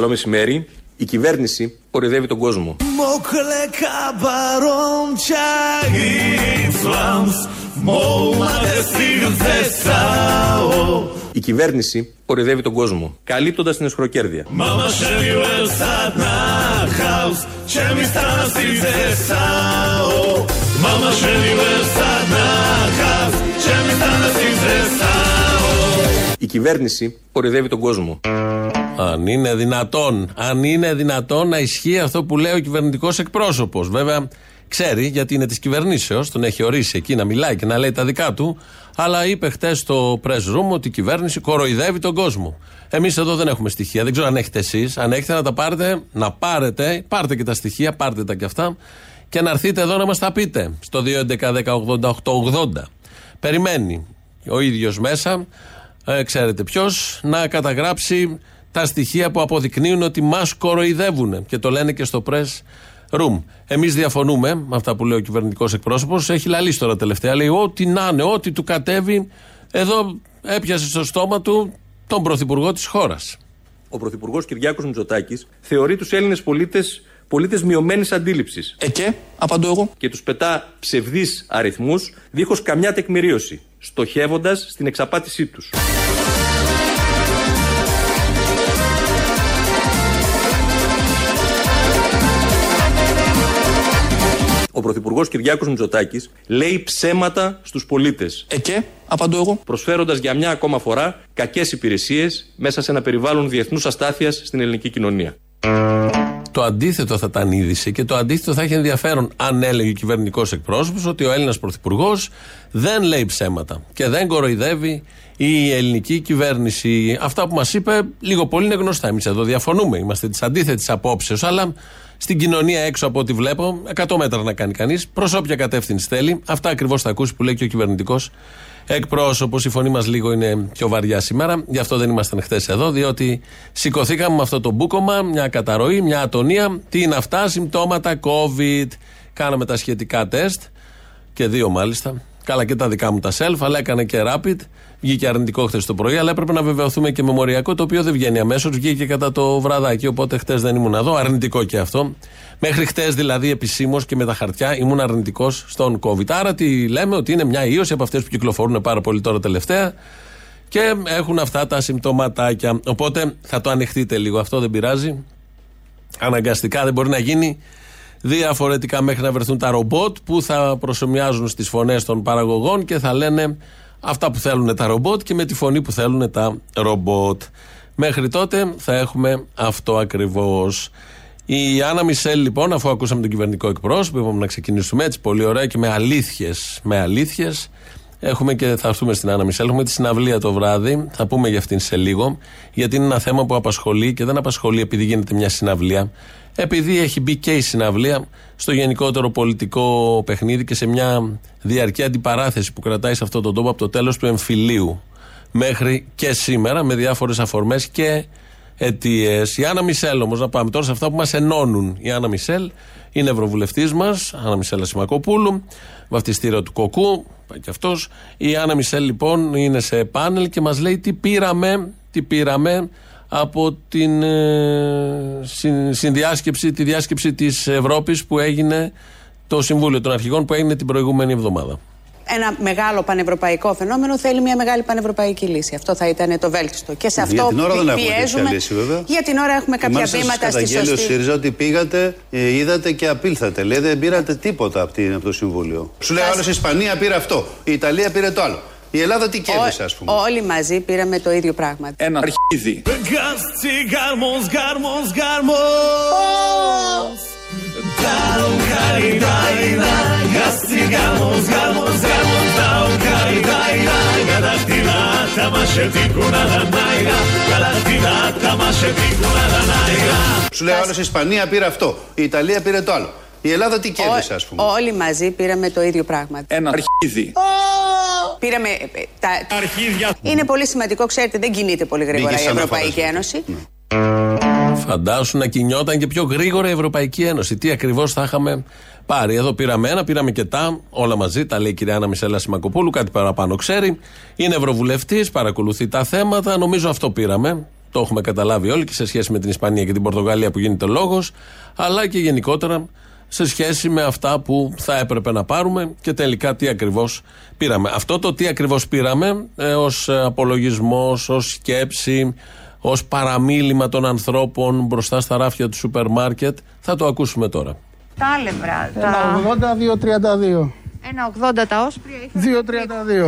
Καλό μεσημέρι. Η κυβέρνηση κορυδεύει τον κόσμο. Η κυβέρνηση κορυδεύει τον κόσμο, καλύπτοντας την εσχροκέρδεια. Η κυβέρνηση κορυδεύει τον κόσμο. Αν είναι δυνατόν, αν είναι δυνατόν να ισχύει αυτό που λέει ο κυβερνητικός εκπρόσωπος. Βέβαια, ξέρει γιατί είναι της κυβερνήσεως, τον έχει ορίσει εκεί να μιλάει και να λέει τα δικά του. Αλλά είπε χτες στο press room ότι η κυβέρνηση κοροϊδεύει τον κόσμο. Εμείς εδώ δεν έχουμε στοιχεία. Δεν ξέρω αν έχετε εσείς. Αν έχετε να τα πάρετε, να πάρετε, πάρτε και τα στοιχεία, πάρτε τα και αυτά και να έρθετε εδώ να μας τα πείτε. Στο 2.11.10.88.80. Περιμένει ο ίδιος μέσα, ε, ξέρετε ποιος, να καταγράψει τα στοιχεία που αποδεικνύουν ότι μας κοροϊδεύουν. Και το λένε και στο press room. Εμείς διαφωνούμε με αυτά που λέει ο κυβερνητικός εκπρόσωπος. Έχει λαλήσει τώρα τελευταία. Λέει ό,τι να είναι, ό,τι του κατέβει. Εδώ έπιασε στο στόμα του τον πρωθυπουργό της χώρας. Ο πρωθυπουργός Κυριάκος Μητσοτάκης θεωρεί τους Έλληνες πολίτες πολίτες μειωμένης αντίληψης. Ε, και, απαντώ εγώ. Και τους πετά ψευδείς αριθμούς δίχως καμιά τεκμηρίωση, στοχεύοντας στην εξαπάτησή τους. Ο Πρωθυπουργός Κυριάκος Μητσοτάκης λέει ψέματα στους πολίτες. Ε, και, απαντώ εγώ. Προσφέροντας για μια ακόμα φορά κακές υπηρεσίες μέσα σε ένα περιβάλλον διεθνούς αστάθειας στην ελληνική κοινωνία. Το αντίθετο θα ήταν είδηση και το αντίθετο θα έχει ενδιαφέρον αν έλεγε ο κυβερνητικός εκπρόσωπος ότι ο Έλληνας Πρωθυπουργός δεν λέει ψέματα και δεν κοροϊδεύει η ελληνική κυβέρνηση. Αυτά που μας είπε λίγο πολύ είναι γνωστά. Εμείς εδώ διαφωνούμε. Είμαστε της αντίθετης απόψεως, αλλά στην κοινωνία έξω από ό,τι βλέπω, 100 μέτρα να κάνει κανείς, προς όποια κατεύθυνση θέλει. Αυτά ακριβώς θα ακούσει που λέει και ο κυβερνητικός εκπρόσωπος. Η φωνή μας λίγο είναι πιο βαριά σήμερα. Γι' αυτό δεν ήμασταν χθες εδώ, διότι σηκωθήκαμε με αυτό το μπούκομα, μια καταρροή, μια ατονία. Τι είναι αυτά, συμπτώματα COVID. Κάναμε τα σχετικά τεστ και δύο μάλιστα. Καλά και τα δικά μου τα self, αλλά έκανε και rapid. Βγήκε αρνητικό χθες το πρωί, αλλά έπρεπε να βεβαιωθούμε και μεμοριακό, το οποίο δεν βγαίνει αμέσως. Βγήκε κατά το βραδάκι, οπότε χθες δεν ήμουν εδώ. Αρνητικό και αυτό. Μέχρι χτε δηλαδή επισήμως και με τα χαρτιά ήμουν αρνητικός στον COVID. Άρα τι λέμε, ότι είναι μια ίωση από αυτές που κυκλοφορούν πάρα πολύ τώρα τελευταία και έχουν αυτά τα συμπτωματάκια. Οπότε θα το ανοιχτείτε λίγο, αυτό δεν πειράζει. Αναγκαστικά δεν μπορεί να γίνει διαφορετικά μέχρι να βρεθούν τα ρομπότ που θα προσωμιάζουν στις φωνές των παραγωγών και θα λένε αυτά που θέλουν τα ρομπότ και με τη φωνή που θέλουν τα ρομπότ. Μέχρι τότε θα έχουμε αυτό ακριβώς. Η Άννα Μισελ, λοιπόν, αφού ακούσαμε τον κυβερνητικό εκπρόσωπο, είπαμε να ξεκινήσουμε έτσι πολύ ωραία και με αλήθειες. Με αλήθειες. Έχουμε και θα έρθουμε στην Άννα Μισελ. Έχουμε τη συναυλία το βράδυ. Θα πούμε για αυτήν σε λίγο. Γιατί είναι ένα θέμα που απασχολεί και δεν απασχολεί επειδή γίνεται μια συναυλία επειδή έχει μπει και η συναυλία στο γενικότερο πολιτικό παιχνίδι και σε μια διαρκή αντιπαράθεση που κρατάει σε αυτόν τον τόπο από το τέλος του εμφυλίου μέχρι και σήμερα με διάφορες αφορμές και αιτίες. Η Άννα Μισελ όμως, να πάμε τώρα σε αυτά που μας ενώνουν. Η Άννα Μισελ είναι ευρωβουλευτής μας, Άννα Μισελ Ασημακοπούλου, βαφτιστήριο του Κοκού, πάει και αυτός. Η Άννα Μισελ λοιπόν είναι σε πάνελ και μας λέει τι πήραμε, τι πήραμε από την ε, συνδιάσκεψη, τη διάσκεψη της Ευρώπης που έγινε το Συμβούλιο των Αρχηγών που έγινε την προηγούμενη εβδομάδα. Ένα μεγάλο πανευρωπαϊκό φαινόμενο θέλει μια μεγάλη πανευρωπαϊκή λύση. Αυτό θα ήταν το βέλτιστο. Και σε αυτό για την ώρα δεν πιέζουμε. Έχουμε λύση, βέβαια. Για την ώρα έχουμε κάποια Μάλιστα βήματα στη σωστή. ο ΣΥΡΙΖΑ ότι πήγατε, ε, είδατε και απήλθατε. Λέει δεν πήρατε τίποτα από, την, από το Συμβούλιο. Σου λέει άλλος η Ισπανία πήρε αυτό, η Ιταλία πήρε το άλλο. Η Ελλάδα τι κέρδισε, ας πούμε; Όλοι μαζί πήραμε το ίδιο πράγμα. Ένα αρχίδι. Σου λέει άλλο η Ισπανία πήρε αυτό, η Ιταλία πήρε το άλλο. Η Ελλάδα τι κέρδισε, ας πούμε; Όλοι μαζί πήραμε το ίδιο πράγμα. Ένα αρχίδι. Πήραμε ε, ε, τα αρχίδια. Είναι πολύ σημαντικό, ξέρετε, δεν κινείται πολύ γρήγορα Μπήκε η σαν να Ευρωπαϊκή φαντάζεσαι. Ένωση. Φαντάσου να κινιόταν και πιο γρήγορα η Ευρωπαϊκή Ένωση. Τι ακριβώς θα είχαμε πάρει. Εδώ πήραμε ένα, πήραμε και τα, όλα μαζί. Τα λέει η κυρία Άννα Μισέλα Σιμακοπούλου, κάτι παραπάνω ξέρει. Είναι ευρωβουλευτής, παρακολουθεί τα θέματα. Νομίζω αυτό πήραμε. Το έχουμε καταλάβει όλοι και σε σχέση με την Ισπανία και την Πορτογαλία που γίνεται λόγος, αλλά και γενικότερα σε σχέση με αυτά που θα έπρεπε να πάρουμε και τελικά τι ακριβώς πήραμε. Αυτό το τι ακριβώς πήραμε ε, ως απολογισμός, ως σκέψη, ως παραμίλημα των ανθρώπων μπροστά στα ράφια του σούπερ μάρκετ θα το ακούσουμε τώρα. Τα άλευρα. Ένα 80, 2,32. Ένα 80 τα όσπρια.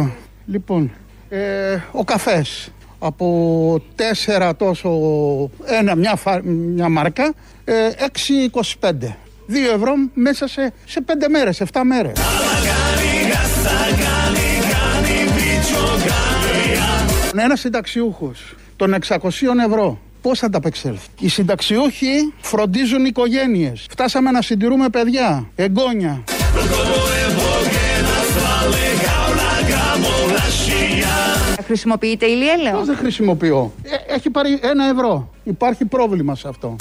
2,32. Λοιπόν, ε, ο καφές από 4 τόσο ένα, μια, φα- μια μάρκα, ε, 6,25. 2 ευρώ μέσα σε, σε 5 μέρες, 7 μέρες. Ένας συνταξιούχος των 600 ευρώ. Πώς θα τα απεξέλθει. Οι συνταξιούχοι φροντίζουν οικογένειες. Φτάσαμε να συντηρούμε παιδιά, εγγόνια. Χρησιμοποιείται ηλιέλαιο. Πώς δεν χρησιμοποιώ; Ε, έχει πάρει ένα ευρώ. Υπάρχει πρόβλημα σε αυτό.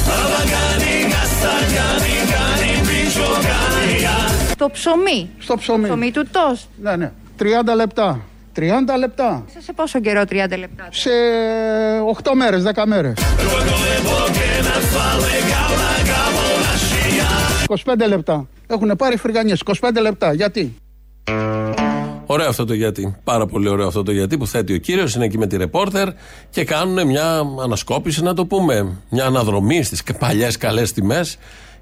Το ψωμί. Στο ψωμί. Ψωμί του τόστ. Ναι, ναι. 30 λεπτά. 30 λεπτά. Μέσα σε πόσο καιρό 30 λεπτά; Σε 8 μέρες, 10 μέρες. 25 λεπτά. Έχουν πάρει φρυγανιές. 25 λεπτά. Γιατί; Ωραίο αυτό το γιατί. Πάρα πολύ ωραίο αυτό το γιατί που θέτει ο κύριος. Είναι εκεί με τη ρεπόρτερ και κάνουν μια ανασκόπηση, να το πούμε. Μια αναδρομή στις παλιές καλές τιμές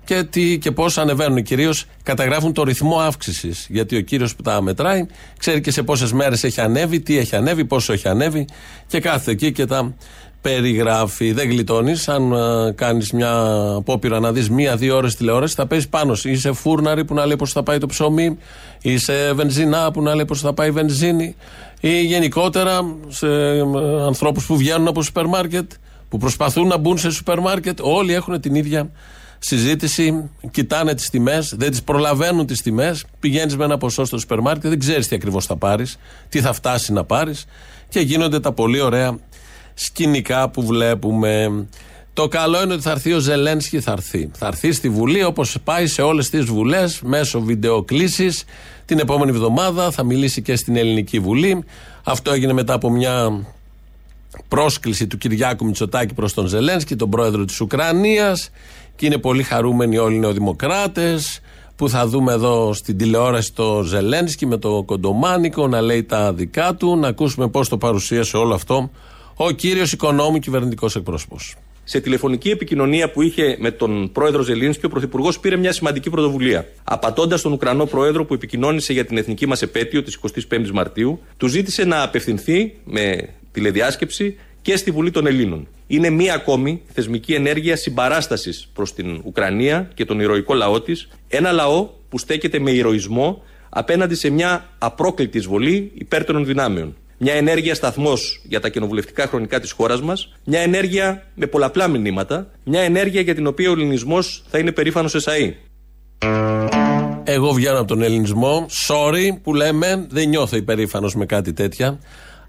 και, τι, και πώς ανεβαίνουν. Κυρίως καταγράφουν το ρυθμό αύξησης. Γιατί ο κύριος που τα μετράει ξέρει και σε πόσες μέρες έχει ανέβει, τι έχει ανέβει, πόσο έχει ανέβει και κάθεται εκεί και τα περιγράφει. Δεν γλιτώνεις. Αν uh, κάνεις μια απόπειρα να δεις μία-δύο ώρες τηλεόραση, θα παίζει πάνω. σου. Είσαι φούρναρη που να λέει πώ θα πάει το ψωμί, είσαι βενζινά που να λέει πώ θα πάει η βενζίνη, ή γενικότερα σε ανθρώπους που βγαίνουν από σούπερ μάρκετ, που προσπαθούν να μπουν σε σούπερ μάρκετ. Όλοι έχουν την ίδια συζήτηση, κοιτάνε τις τιμές, δεν τις προλαβαίνουν τις τιμές. Πηγαίνεις με ένα ποσό στο σούπερ μάρκετ, δεν ξέρεις τι ακριβώς θα πάρεις, τι θα φτάσει να πάρεις και γίνονται τα πολύ ωραία σκηνικά που βλέπουμε. Το καλό είναι ότι θα έρθει ο Ζελένσκι, θα έρθει. Θα έρθει στη Βουλή όπως πάει σε όλες τις βουλές μέσω βιντεοκλήσης. Την επόμενη εβδομάδα θα μιλήσει και στην Ελληνική Βουλή. Αυτό έγινε μετά από μια πρόσκληση του Κυριάκου Μητσοτάκη προς τον Ζελένσκι, τον πρόεδρο της Ουκρανίας. Και είναι πολύ χαρούμενοι όλοι οι νεοδημοκράτες που θα δούμε εδώ στην τηλεόραση το Ζελένσκι με το κοντομάνικο να λέει τα δικά του. Να ακούσουμε πώς το παρουσίασε όλο αυτό ο κύριος Οικονόμου κυβερνητικός εκπρόσωπος. Σε τηλεφωνική επικοινωνία που είχε με τον πρόεδρο Ζελίνσκι, ο πρωθυπουργός πήρε μια σημαντική πρωτοβουλία. Απατώντας τον Ουκρανό πρόεδρο που επικοινώνησε για την εθνική μας επέτειο της 25η Μαρτίου, του ζήτησε να απευθυνθεί με τηλεδιάσκεψη και στη Βουλή των Ελλήνων. Είναι μία ακόμη θεσμική ενέργεια συμπαράστασης προς την Ουκρανία και τον ηρωικό λαό της, ένα λαό που στέκεται με ηρωισμό απέναντι σε μια απρόκλητη εισβολή υπέρ δυνάμεων. Μια ενέργεια σταθμός για τα κοινοβουλευτικά χρονικά της χώρας μας. Μια ενέργεια με πολλαπλά μηνύματα. Μια ενέργεια για την οποία ο ελληνισμός θα είναι περήφανος εσαί. Εγώ βγαίνω από τον ελληνισμό. Sorry που λέμε, δεν νιώθω υπερήφανος με κάτι τέτοια.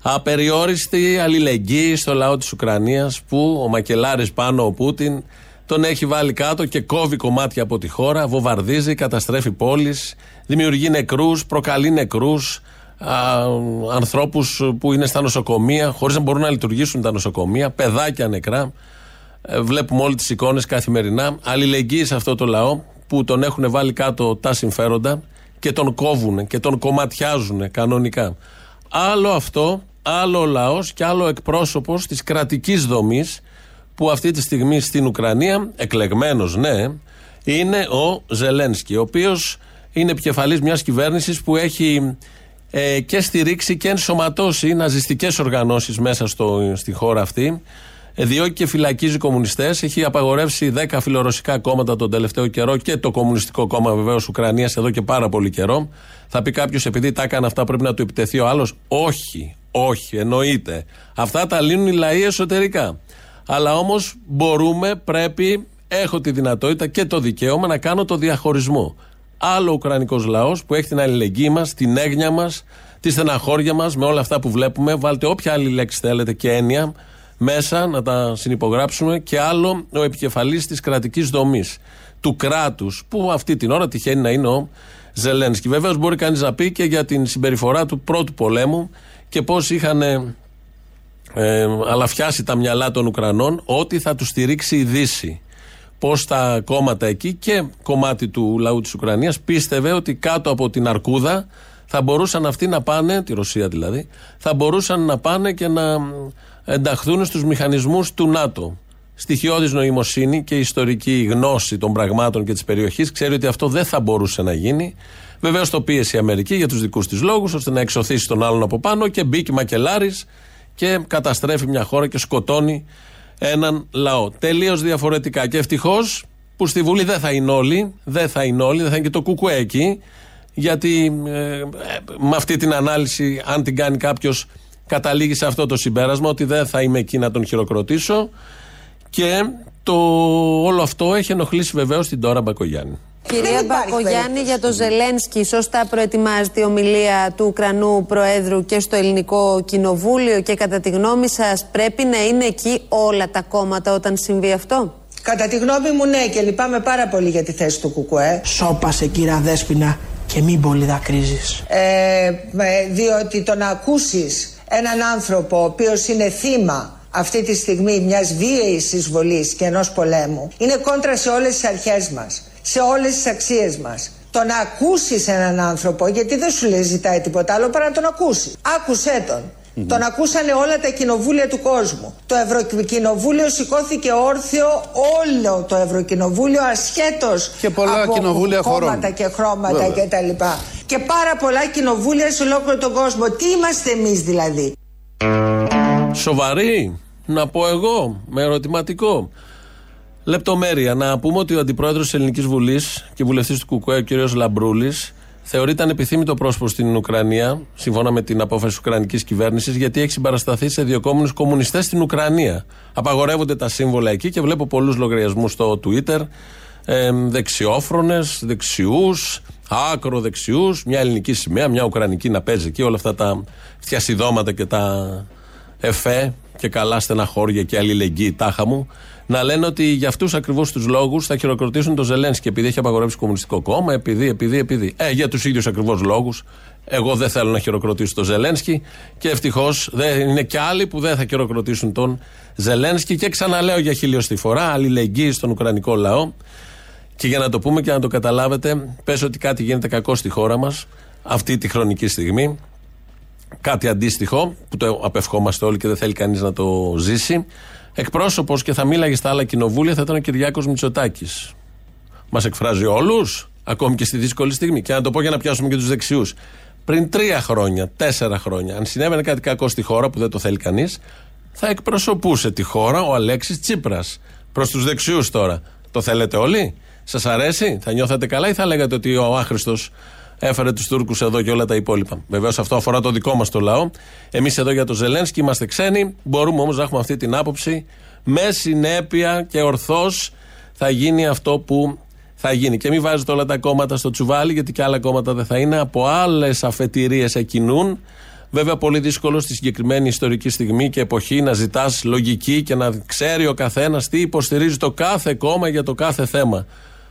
Απεριόριστη αλληλεγγύη στο λαό της Ουκρανίας που ο Μακελάρης πάνω ο Πούτιν τον έχει βάλει κάτω και κόβει κομμάτια από τη χώρα, βομβαρδίζει, καταστρέφει πόλεις, δημιουργεί νεκρούς, προκαλεί νεκρούς, ανθρώπους που είναι στα νοσοκομεία, χωρίς να μπορούν να λειτουργήσουν τα νοσοκομεία, παιδάκια νεκρά. Ε, βλέπουμε όλε τις εικόνες καθημερινά. Αλληλεγγύη σε αυτό το λαό που τον έχουν βάλει κάτω τα συμφέροντα και τον κόβουν και τον κομματιάζουν κανονικά. Άλλο αυτό, άλλο ο λαός και άλλο εκπρόσωπος της κρατικής δομής που αυτή τη στιγμή στην Ουκρανία, εκλεγμένος ναι, είναι ο Ζελένσκι, ο οποίος είναι επικεφαλής μιας κυβέρνησης που έχει ε, και στηρίξει και ενσωματώσει ναζιστικές οργανώσεις μέσα στο, στη χώρα αυτή. Ε, διώκει και φυλακίζει κομμουνιστές. Έχει απαγορεύσει 10 φιλορωσικά κόμματα τον τελευταίο καιρό και το Κομμουνιστικό Κόμμα βεβαίως Ουκρανίας εδώ και πάρα πολύ καιρό. Θα πει κάποιος επειδή τα έκανε αυτά πρέπει να του επιτεθεί ο άλλος. Όχι, όχι, εννοείται. Αυτά τα λύνουν οι λαοί εσωτερικά. Αλλά όμως μπορούμε, πρέπει, έχω τη δυνατότητα και το δικαίωμα να κάνω το διαχωρισμό άλλο Ουκρανικός λαός που έχει την αλληλεγγύη μας, την έγνοια μας, τη στεναχώρια μας με όλα αυτά που βλέπουμε. Βάλτε όποια άλλη λέξη θέλετε και έννοια μέσα να τα συνυπογράψουμε. Και άλλο ο επικεφαλής της κρατικής δομής, του κράτους, που αυτή την ώρα τυχαίνει να είναι ο Ζελένσκι. Βεβαίως μπορεί κανείς να πει και για την συμπεριφορά του πρώτου πολέμου και πώς είχαν ε, αλαφιάσει τα μυαλά των Ουκρανών ότι θα τους στηρίξει η Δύση. Πώς τα κόμματα εκεί και κομμάτι του λαού της Ουκρανίας πίστευε ότι κάτω από την Αρκούδα θα μπορούσαν αυτοί να πάνε, τη Ρωσία δηλαδή, θα μπορούσαν να πάνε και να ενταχθούν στους μηχανισμούς του ΝΑΤΟ. Στοιχειώδης νοημοσύνη και ιστορική γνώση των πραγμάτων και της περιοχής ξέρει ότι αυτό δεν θα μπορούσε να γίνει. Βεβαίως το πίεσε η Αμερική για τους δικούς της λόγους ώστε να εξωθήσει τον άλλον από πάνω και μπήκε μακελάρης και καταστρέφει μια χώρα και σκοτώνει έναν λαό. Τελείως διαφορετικά. Και ευτυχώς που στη Βουλή δεν θα είναι όλοι, δεν θα είναι όλοι, δεν θα είναι και το κουκουέ εκεί, γιατί ε, με αυτή την ανάλυση, αν την κάνει κάποιος, καταλήγει σε αυτό το συμπέρασμα ότι δεν θα είμαι εκεί να τον χειροκροτήσω. Και το όλο αυτό έχει ενοχλήσει βεβαίως την Τώρα Μπακογιάννη. Κυρία Μπακογιάννη, για το Ζελένσκι, σωστά προετοιμάζεται η ομιλία του Ουκρανού Προέδρου και στο Ελληνικό Κοινοβούλιο και κατά τη γνώμη σας πρέπει να είναι εκεί όλα τα κόμματα όταν συμβεί αυτό; Κατά τη γνώμη μου ναι και λυπάμαι πάρα πολύ για τη θέση του ΚΚΕ. Σώπασε κύρα Δέσποινα και μην πολύ δακρύζεις. Ε, διότι το να ακούσεις έναν άνθρωπο ο οποίος είναι θύμα αυτή τη στιγμή μιας βίαιης εισβολής και ενός πολέμου είναι κόντρα σε όλες τις αρχές μας, σε όλες τις αξίες μας. Το να ακούσεις έναν άνθρωπο, γιατί δεν σου λέει ζητάει τίποτα άλλο παρά να τον ακούσεις. Άκουσέ τον. Τον ακούσανε όλα τα κοινοβούλια του κόσμου. Το Ευρωκοινοβούλιο σηκώθηκε όρθιο όλο το Ευρωκοινοβούλιο ασχέτως Και πολλά από κοινοβούλια κόμματα χωρών. και χρώματα Βέβαια. κτλ. Και πάρα πολλά κοινοβούλια σε ολόκληρο τον κόσμο. Τι είμαστε εμείς δηλαδή; Σοβαρή, να πω εγώ, με ερωτηματικό. Λεπτομέρεια. Να πούμε ότι ο αντιπρόεδρος της Ελληνικής Βουλής και βουλευτής του ΚΚΕ, ο κ. Λαμπρούλης, θεωρείται ανεπιθύμητο πρόσωπο στην Ουκρανία, σύμφωνα με την απόφαση της Ουκρανικής κυβέρνησης, γιατί έχει συμπαρασταθεί σε διοκόμενου κομμουνιστές στην Ουκρανία. Απαγορεύονται τα σύμβολα εκεί και βλέπω πολλούς λογαριασμούς στο Twitter. Ε, δεξιόφρονες, δεξιούς, άκρο δεξιούς, μια ελληνική σημαία, μια ουκρανική να παίζει εκεί, όλα αυτά τα φτιασιδώματα και τα εφέ και καλά στεναχώρια και αλληλεγγύη τάχα μου, να λένε ότι για αυτούς ακριβώς τους λόγους θα χειροκροτήσουν το Ζελένσκι επειδή έχει απαγορεύσει το Κομμουνιστικό Κόμμα, επειδή, επειδή, επειδή. Ε, για τους ίδιους ακριβώς λόγους. Εγώ δεν θέλω να χειροκροτήσω τον Ζελένσκι και ευτυχώς είναι και άλλοι που δεν θα χειροκροτήσουν τον Ζελένσκι. Και ξαναλέω για χιλιοστή φορά, αλληλεγγύη στον Ουκρανικό λαό. Και για να το πούμε και να το καταλάβετε, πες ότι κάτι γίνεται κακό στη χώρα μας αυτή τη χρονική στιγμή. Κάτι αντίστοιχο που το απευχόμαστε όλοι και δεν θέλει κανείς να το ζήσει. Εκπρόσωπος και θα μίλαγε στα άλλα κοινοβούλια θα ήταν ο Κυριάκος Μητσοτάκης. Μας εκφράζει όλους, ακόμη και στη δύσκολη στιγμή. Και να το πω για να πιάσουμε και τους δεξιούς. Πριν τρία χρόνια, τέσσερα χρόνια, αν συνέβαινε κάτι κακό στη χώρα που δεν το θέλει κανείς, θα εκπροσωπούσε τη χώρα ο Αλέξης Τσίπρας. Προς τους δεξιούς τώρα. Το θέλετε όλοι, σας αρέσει, θα νιώθετε καλά ή θα λέγατε ότι ο άχρηστος έφερε τους Τούρκους εδώ και όλα τα υπόλοιπα. Βεβαίως αυτό αφορά το δικό μας το λαό. Εμείς εδώ για το Ζελένσκι είμαστε ξένοι. Μπορούμε όμως να έχουμε αυτή την άποψη. Με συνέπεια και ορθώς θα γίνει αυτό που θα γίνει. Και μην βάζετε όλα τα κόμματα στο τσουβάλι, γιατί και άλλα κόμματα δεν θα είναι. Από άλλες αφετηρίες εκκινούν. Βέβαια, πολύ δύσκολο στη συγκεκριμένη ιστορική στιγμή και εποχή να ζητάς λογική και να ξέρει ο καθένας τι υποστηρίζει το κάθε κόμμα για το κάθε θέμα.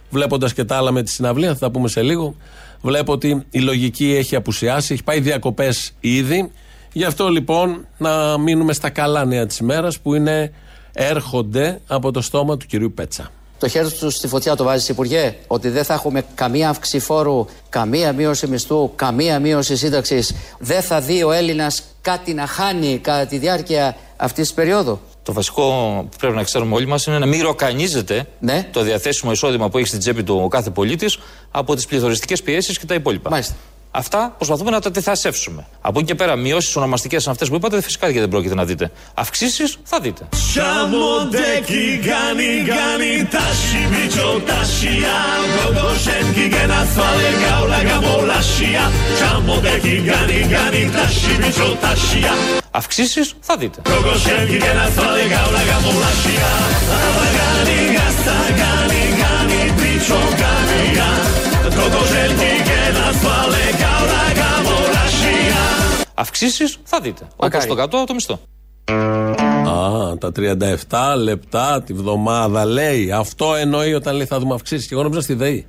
Βλέποντας και τα άλλα με τη συναυλία, θα τα πούμε σε λίγο, βλέπω ότι η λογική έχει απουσιάσει, έχει πάει διακοπές ήδη. Γι' αυτό λοιπόν να μείνουμε στα καλά νέα της ημέρας που είναι έρχονται από το στόμα του κυρίου Πέτσα. Το χέρι του στη φωτιά το βάζεις, Υπουργέ, ότι δεν θα έχουμε καμία αύξηση φόρου, καμία μείωση μισθού, καμία μείωση σύνταξης. Δεν θα δει ο Έλληνας κάτι να χάνει κατά τη διάρκεια αυτής της περίοδου; Το βασικό που πρέπει να ξέρουμε όλοι μας είναι να μην ροκανίζεται Ναι. το διαθέσιμο εισόδημα που έχει στην τσέπη του ο κάθε πολίτης από τις πληθωριστικές πιέσεις και τα υπόλοιπα. Μάλιστα. Αυτά προσπαθούμε να τα αντιθασεύσουμε. Από εκεί και πέρα, μειώσεις ονομαστικές σαν αυτές που είπατε, φυσικά και δεν πρόκειται να δείτε. Αυξήσεις θα δείτε. Αυξήσεις θα δείτε. Αυξήσει θα δείτε. Όπως Μακάρι. το κάτω το μισθό. Α, τα 37 λεπτά τη βδομάδα λέει. Αυτό εννοεί όταν λέει θα δούμε αυξήσεις. Και εγώ νόμιζα στη ΔΕΗ.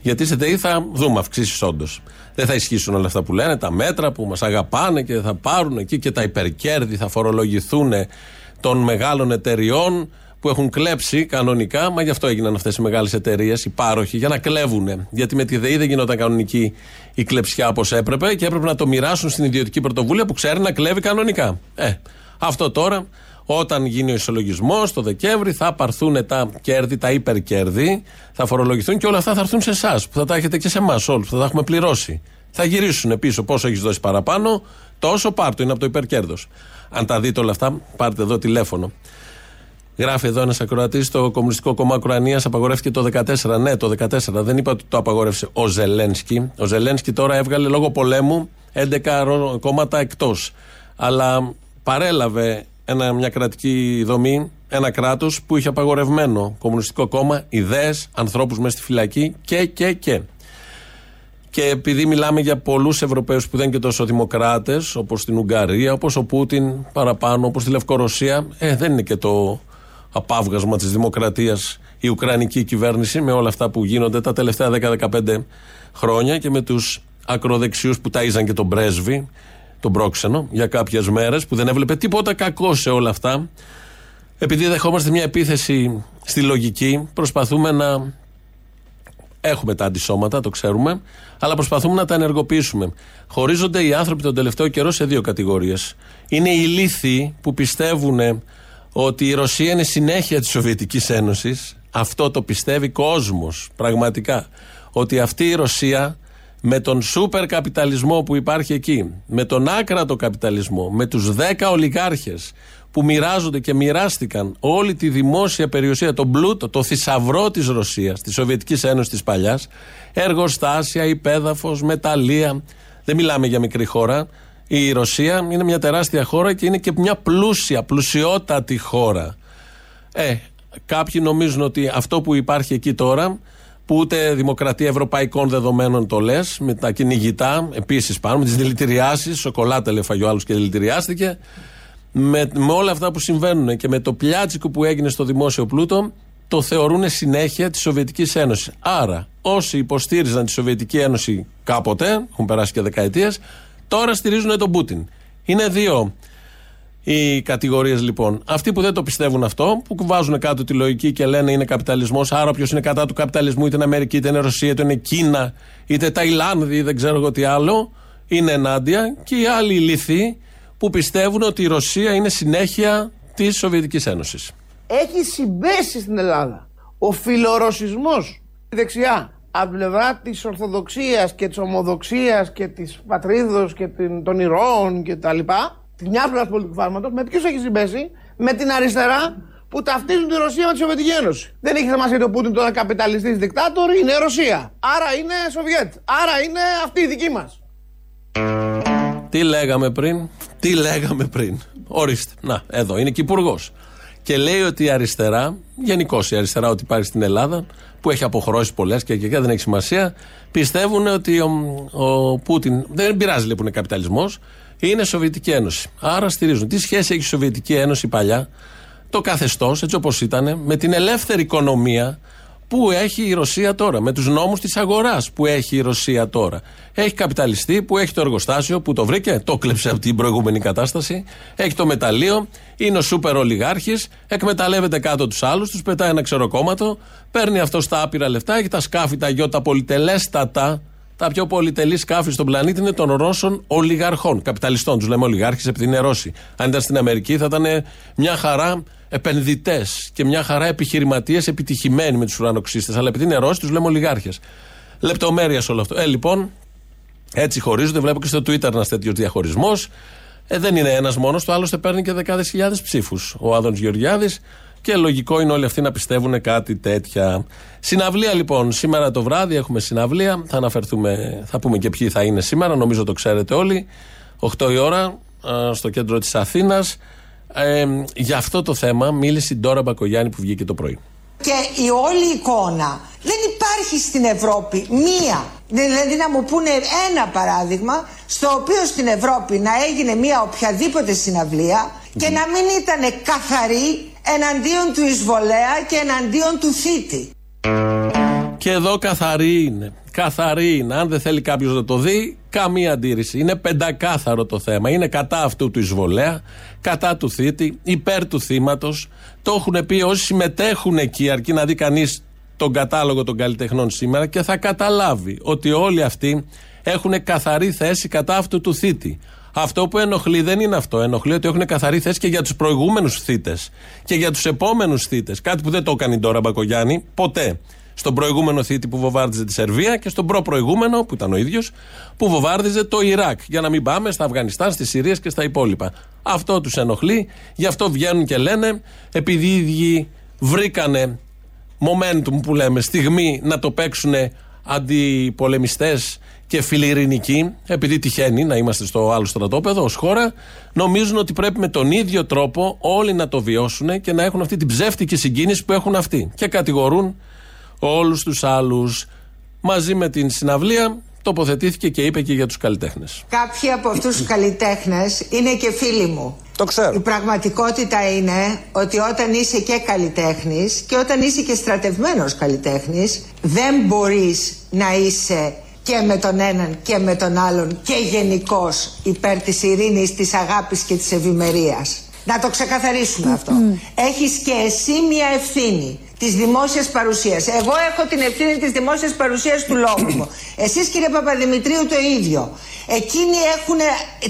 Γιατί σε ΤΕΙ θα δούμε αυξήσεις όντως. Δεν θα ισχύσουν όλα αυτά που λένε, τα μέτρα που μας αγαπάνε και θα πάρουν εκεί και τα υπερκέρδη θα φορολογηθούν των μεγάλων εταιριών που έχουν κλέψει κανονικά. Μα γι' αυτό έγιναν αυτές οι μεγάλες εταιρείες, οι πάροχοι, για να κλέβουν. Γιατί με τη ΔΕΗ δεν γινόταν κανονική η κλεψιά όπως έπρεπε και έπρεπε να το μοιράσουν στην ιδιωτική πρωτοβουλία που ξέρει να κλέβει κανονικά. Ε, αυτό τώρα, όταν γίνει ο ισολογισμός το Δεκέμβρη, θα πάρθουν τα κέρδη, τα υπερκέρδη, θα φορολογηθούν και όλα αυτά θα έρθουν σε εσάς, που θα τα έχετε και σε εμάς όλους, θα τα έχουμε πληρώσει. Θα γυρίσουν πίσω πόσο έχεις δώσει παραπάνω, τόσο πάρτο, είναι από το υπερκέρδος. Αν τα δείτε όλα αυτά, πάρτε εδώ τηλέφωνο. Γράφει εδώ ένας ακροατής: Το Κομμουνιστικό Κόμμα Ουκρανία απαγορεύτηκε το 2014. Ναι, το 2014. Δεν είπα ότι το απαγορεύσε ο Ζελένσκι. Ο Ζελένσκι τώρα έβγαλε λόγω πολέμου 11 κόμματα εκτός. Αλλά παρέλαβε ένα, μια κρατική δομή, ένα κράτος που είχε απαγορευμένο Κομμουνιστικό Κόμμα, ιδέες, ανθρώπους μέσα στη φυλακή και, και, και. Και επειδή μιλάμε για πολλούς Ευρωπαίους που δεν είναι και τόσο δημοκράτες, όπως στην Ουγγαρία, όπως ο Πούτιν παραπάνω, όπως τη Λευκορωσία, ε, δεν είναι και το απάβγασμα της δημοκρατίας η Ουκρανική κυβέρνηση με όλα αυτά που γίνονται τα τελευταία 10-15 χρόνια και με τους ακροδεξιούς που ταΐζαν και τον πρέσβη, τον πρόξενο, για κάποιες μέρες που δεν έβλεπε τίποτα κακό σε όλα αυτά. Επειδή δεχόμαστε μια επίθεση στη λογική, προσπαθούμε να Έχουμε τα αντισώματα, το ξέρουμε, αλλά προσπαθούμε να τα ενεργοποιήσουμε. Χωρίζονται οι άνθρωποι τον τελευταίο καιρό σε δύο κατηγορίες. Είναι οι λύθοι που πιστεύουν ότι η Ρωσία είναι συνέχεια της Σοβιετικής Ένωσης. Αυτό το πιστεύει κόσμος, πραγματικά. Ότι αυτή η Ρωσία με τον σούπερ καπιταλισμό που υπάρχει εκεί, με τον άκρατο καπιταλισμό, με τους 10 ολιγάρχες που μοιράζονται και μοιράστηκαν όλη τη δημόσια περιουσία, τον πλούτο, το θησαυρό της Ρωσίας, της Σοβιετικής Ένωσης της παλιάς, εργοστάσια, υπέδαφος, μεταλλεία. Δεν μιλάμε για μικρή χώρα. Η Ρωσία είναι μια τεράστια χώρα και είναι και μια πλούσια, πλουσιότατη χώρα. Ε, κάποιοι νομίζουν ότι αυτό που υπάρχει εκεί τώρα που ούτε δημοκρατία ευρωπαϊκών δεδομένων το λες, με τα κυνηγητά επίσης πάνω, με τις δηλητηριάσεις, σοκολάτα λέει ο άλλο και δηλητηριάστηκε. Με, με όλα αυτά που συμβαίνουν και με το πλιάτσικο που έγινε στο δημόσιο πλούτο, το θεωρούν συνέχεια της Σοβιετικής Ένωσης. Άρα, όσοι υποστήριζαν τη Σοβιετική Ένωση κάποτε, έχουν περάσει και δεκαετίες, τώρα στηρίζουν τον Πούτιν. Είναι δύο οι κατηγορίες λοιπόν. Αυτοί που δεν το πιστεύουν αυτό, που βάζουν κάτω τη λογική και λένε είναι καπιταλισμός, άρα όποιος είναι κατά του καπιταλισμού, είτε είναι Αμερική, είτε είναι Ρωσία, είτε είναι Κίνα, είτε Ταϊλάνδη, δεν ξέρω εγώ τι άλλο, είναι ενάντια. Και οι άλλοι λυθοί που πιστεύουν ότι η Ρωσία είναι συνέχεια της Σοβιετικής Ένωσης. Έχει συμπέσει στην Ελλάδα ο φιλορωσισμός δεξιά από την πλευρά της Ορθοδοξίας και της Ομοδοξίας και της Πατρίδος και των ηρώων κτλ τη μια πλευρά του πολιτικού φάρματος, με ποιου έχει συμπέσει, με την αριστερά που ταυτίζουν τη Ρωσία με τη Σοβιετική Ένωση. Δεν έχει σημασία ότι ο Πούτιν τώρα καπιταλιστής δικτάτορ είναι Ρωσία. Άρα είναι Σοβιέτ. Άρα είναι αυτή η δική μας. Τι λέγαμε πριν, τι λέγαμε πριν; Ορίστε. Να, εδώ είναι και υπουργός. Και λέει ότι η αριστερά, γενικώ η αριστερά ότι υπάρχει στην Ελλάδα, που έχει αποχρώσει πολλές και, και, και δεν έχει σημασία, πιστεύουν ότι ο, ο Πούτιν. Δεν πειράζει λέει που είναι καπιταλισμός, είναι Σοβιετική Ένωση. Άρα στηρίζουν. Τι σχέση έχει η Σοβιετική Ένωση παλιά, το καθεστώς, έτσι όπως ήταν, με την ελεύθερη οικονομία που έχει η Ρωσία τώρα, με τους νόμους της αγοράς που έχει η Ρωσία τώρα. Έχει καπιταλιστή που έχει το εργοστάσιο που το βρήκε, το κλέψε από την προηγούμενη κατάσταση. Έχει το μεταλλείο, είναι ο σούπερ ολιγάρχης, εκμεταλλεύεται κάτω τους άλλους, τους πετάει ένα ξεροκόμματο, παίρνει αυτό τα άπειρα λεφτά, έχει τα σκάφη, τα γιώτα πολυτελέστατα τα πιο πολυτελή σκάφη στον πλανήτη είναι των Ρώσων ολιγαρχών. Καπιταλιστών τους λέμε ολιγάρχες επειδή είναι Ρώσοι. Αν ήταν στην Αμερική θα ήταν μια χαρά επενδυτές και μια χαρά επιχειρηματίες επιτυχημένοι με τους ουρανοξύστες. Αλλά επειδή είναι Ρώσοι τους λέμε ολιγάρχες. Λεπτομέρειας σε όλο αυτό. Ε, λοιπόν, έτσι χωρίζονται. Βλέπω και στο Twitter ένας τέτοιος διαχωρισμός. Ε, δεν είναι ένας μόνος, το άλλωστε παίρνει και δεκάδες χιλιάδες ψήφους. Ο Άδωνς Γεωργιάδης και λογικό είναι όλοι αυτοί να πιστεύουν κάτι τέτοια. Συναυλία λοιπόν, σήμερα το βράδυ έχουμε συναυλία. Θα αναφερθούμε, θα πούμε και ποιοι θα είναι σήμερα, νομίζω το ξέρετε όλοι. 8 η ώρα στο κέντρο της Αθήνας. Ε, για αυτό το θέμα μίλησε η Ντόρα Μπακογιάννη που βγήκε το πρωί. Και η όλη εικόνα δεν υπάρχει στην Ευρώπη μία. Δηλαδή να μου πούνε ένα παράδειγμα στο οποίο στην Ευρώπη να έγινε μία οποιαδήποτε συναυλία και να μην ήταν καθαρή εναντίον του εισβολέα και εναντίον του θήτη. Και εδώ καθαρή είναι. Καθαρή είναι. Αν δεν θέλει κάποιος να το δει, καμία αντίρρηση. Είναι πεντακάθαρο το θέμα. Είναι κατά αυτού του εισβολέα, κατά του θήτη, υπέρ του θύματος. Το έχουν πει όσοι συμμετέχουν εκεί, αρκεί να δει κανείς τον κατάλογο των καλλιτεχνών σήμερα και θα καταλάβει ότι όλοι αυτοί έχουν καθαρή θέση κατά αυτού του θήτη. Αυτό που ενοχλεί δεν είναι αυτό. Ενοχλεί ότι έχουν καθαρή θέση και για τους προηγούμενους θήτες και για τους επόμενους θήτες. Κάτι που δεν το έκανε τώρα Μπακογιάννη ποτέ. Στον προηγούμενο θήτη που βομβάρδιζε τη Σερβία και στον προ-προηγούμενο, που ήταν ο ίδιος, που βομβάρδιζε το Ιράκ. Για να μην πάμε στα Αφγανιστάν, στις Συρίες και στα υπόλοιπα. Αυτό τους ενοχλεί, γι' αυτό βγαίνουν και λένε, επειδή οι ίδιοι βρήκανε momentum που λέμε, στιγμή να το παίξουν αντιπολεμιστές και φιλιρινικοί, επειδή τυχαίνει να είμαστε στο άλλο στρατόπεδο ως χώρα, νομίζουν ότι πρέπει με τον ίδιο τρόπο όλοι να το βιώσουν και να έχουν αυτή την ψεύτικη συγκίνηση που έχουν αυτοί. Και κατηγορούν όλους τους άλλους. Μαζί με την συναυλία τοποθετήθηκε και είπε και για τους καλλιτέχνες. Κάποιοι από αυτούς τους καλλιτέχνες είναι και φίλοι μου. Το ξέρω. Η πραγματικότητα είναι ότι όταν είσαι και καλλιτέχνης και όταν είσαι και στρατευμένος καλλιτέχνης, δεν μπορείς να είσαι και με τον έναν και με τον άλλον και γενικώς υπέρ της ειρήνης, της αγάπης και της ευημερίας. Να το ξεκαθαρίσουμε αυτό. Έχεις και εσύ μια ευθύνη της δημόσιας παρουσίας. Εγώ έχω την ευθύνη της δημόσιας παρουσίας του λόγου μου. Εσείς κύριε Παπαδημητρίου το ίδιο. Εκείνοι έχουν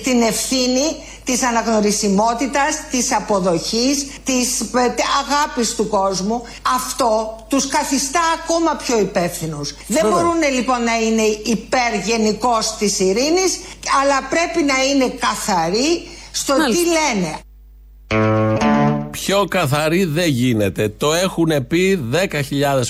την ευθύνη της αναγνωρισιμότητας, της αποδοχής, της ε, αγάπης του κόσμου. Αυτό τους καθιστά ακόμα πιο υπεύθυνους. Δεν μπορούν λοιπόν να είναι υπέρ γενικώς της ειρήνης, αλλά πρέπει να είναι καθαροί στο τι λένε. Πιο καθαρή δεν γίνεται. Το έχουν πει 10.000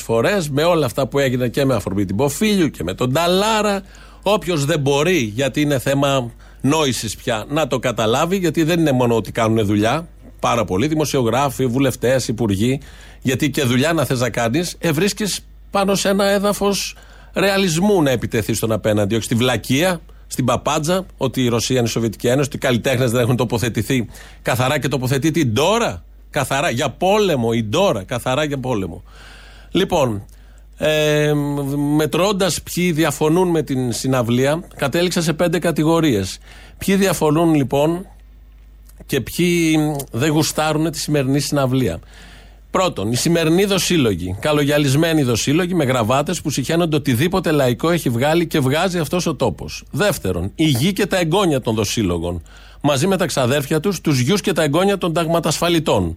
φορές με όλα αυτά που έγιναν και με αφορμή την Ποφίλιου και με τον Ταλάρα. Όποιος δεν μπορεί, γιατί είναι θέμα νόησης πια, να το καταλάβει, γιατί δεν είναι μόνο ότι κάνουν δουλειά. Πάρα πολλοί δημοσιογράφοι, βουλευτές, υπουργοί. Γιατί και δουλειά να θες να κάνεις, ε, βρίσκεις πάνω σε ένα έδαφος ρεαλισμού να επιτεθεί στον απέναντι, όχι στη βλακεία, στην παπάντζα, ότι η Ρωσία είναι η Σοβιετική Ένωση, ότι οι καλλιτέχνες δεν έχουν τοποθετηθεί καθαρά και τοποθετεί την τώρα. Καθαρά για πόλεμο, η τώρα, καθαρά για πόλεμο. Λοιπόν, ε, μετρώντας ποιοι διαφωνούν με την συναυλία, κατέληξα σε πέντε κατηγορίες. Ποιοι διαφωνούν λοιπόν και ποιοι δεν γουστάρουν τη σημερινή συναυλία. Πρώτον, οι σημερινοί δοσύλλογοι, καλογιαλισμένοι δοσύλλογοι με γραβάτες που συχαίνονται οτιδήποτε λαϊκό έχει βγάλει και βγάζει αυτός ο τόπος. Δεύτερον, η γη και τα εγγόνια των δοσύλλογων, μαζί με τα ξαδέρφια τους, τους γιους και τα εγγόνια των ταγματασφαλιτών.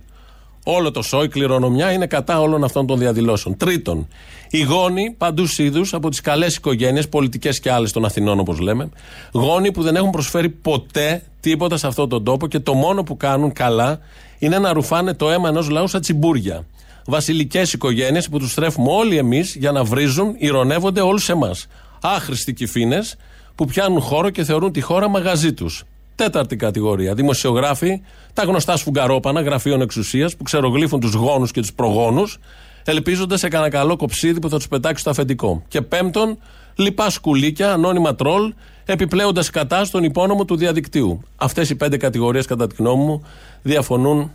Όλο το σόι κληρονομιά είναι κατά όλων αυτών των διαδηλώσεων. Τρίτον, οι γόνοι παντού είδου από τις καλές οικογένειες, πολιτικές και άλλες των Αθηνών όπως λέμε, γόνοι που δεν έχουν προσφέρει ποτέ τίποτα σε αυτόν τον τόπο και το μόνο που κάνουν καλά είναι να ρουφάνε το αίμα ενός λαού σαν τσιμπούρια. Βασιλικές οικογένειες που τους στρέφουμε όλοι εμείς για να βρίζουν, ηρωνεύονται όλους εμάς. Άχρηστοι κυφίνες που πιάνουν χώρο και θεωρούν τη χώρα μαγαζί τους. Τέταρτη κατηγορία. Δημοσιογράφοι, τα γνωστά σφουγγαρόπανα γραφείων εξουσίας που ξερογλύφουν τους γόνους και τους προγόνους, ελπίζοντας σε κανένα καλό κοψίδι που θα τους πετάξει στο αφεντικό. Και πέμπτον, λοιπά σκουλίκια, ανώνυμα τρόλ, επιπλέοντας κατά στον υπόνομο του διαδικτύου. Αυτές οι πέντε κατηγορίες, κατά τη γνώμη μου, διαφωνούν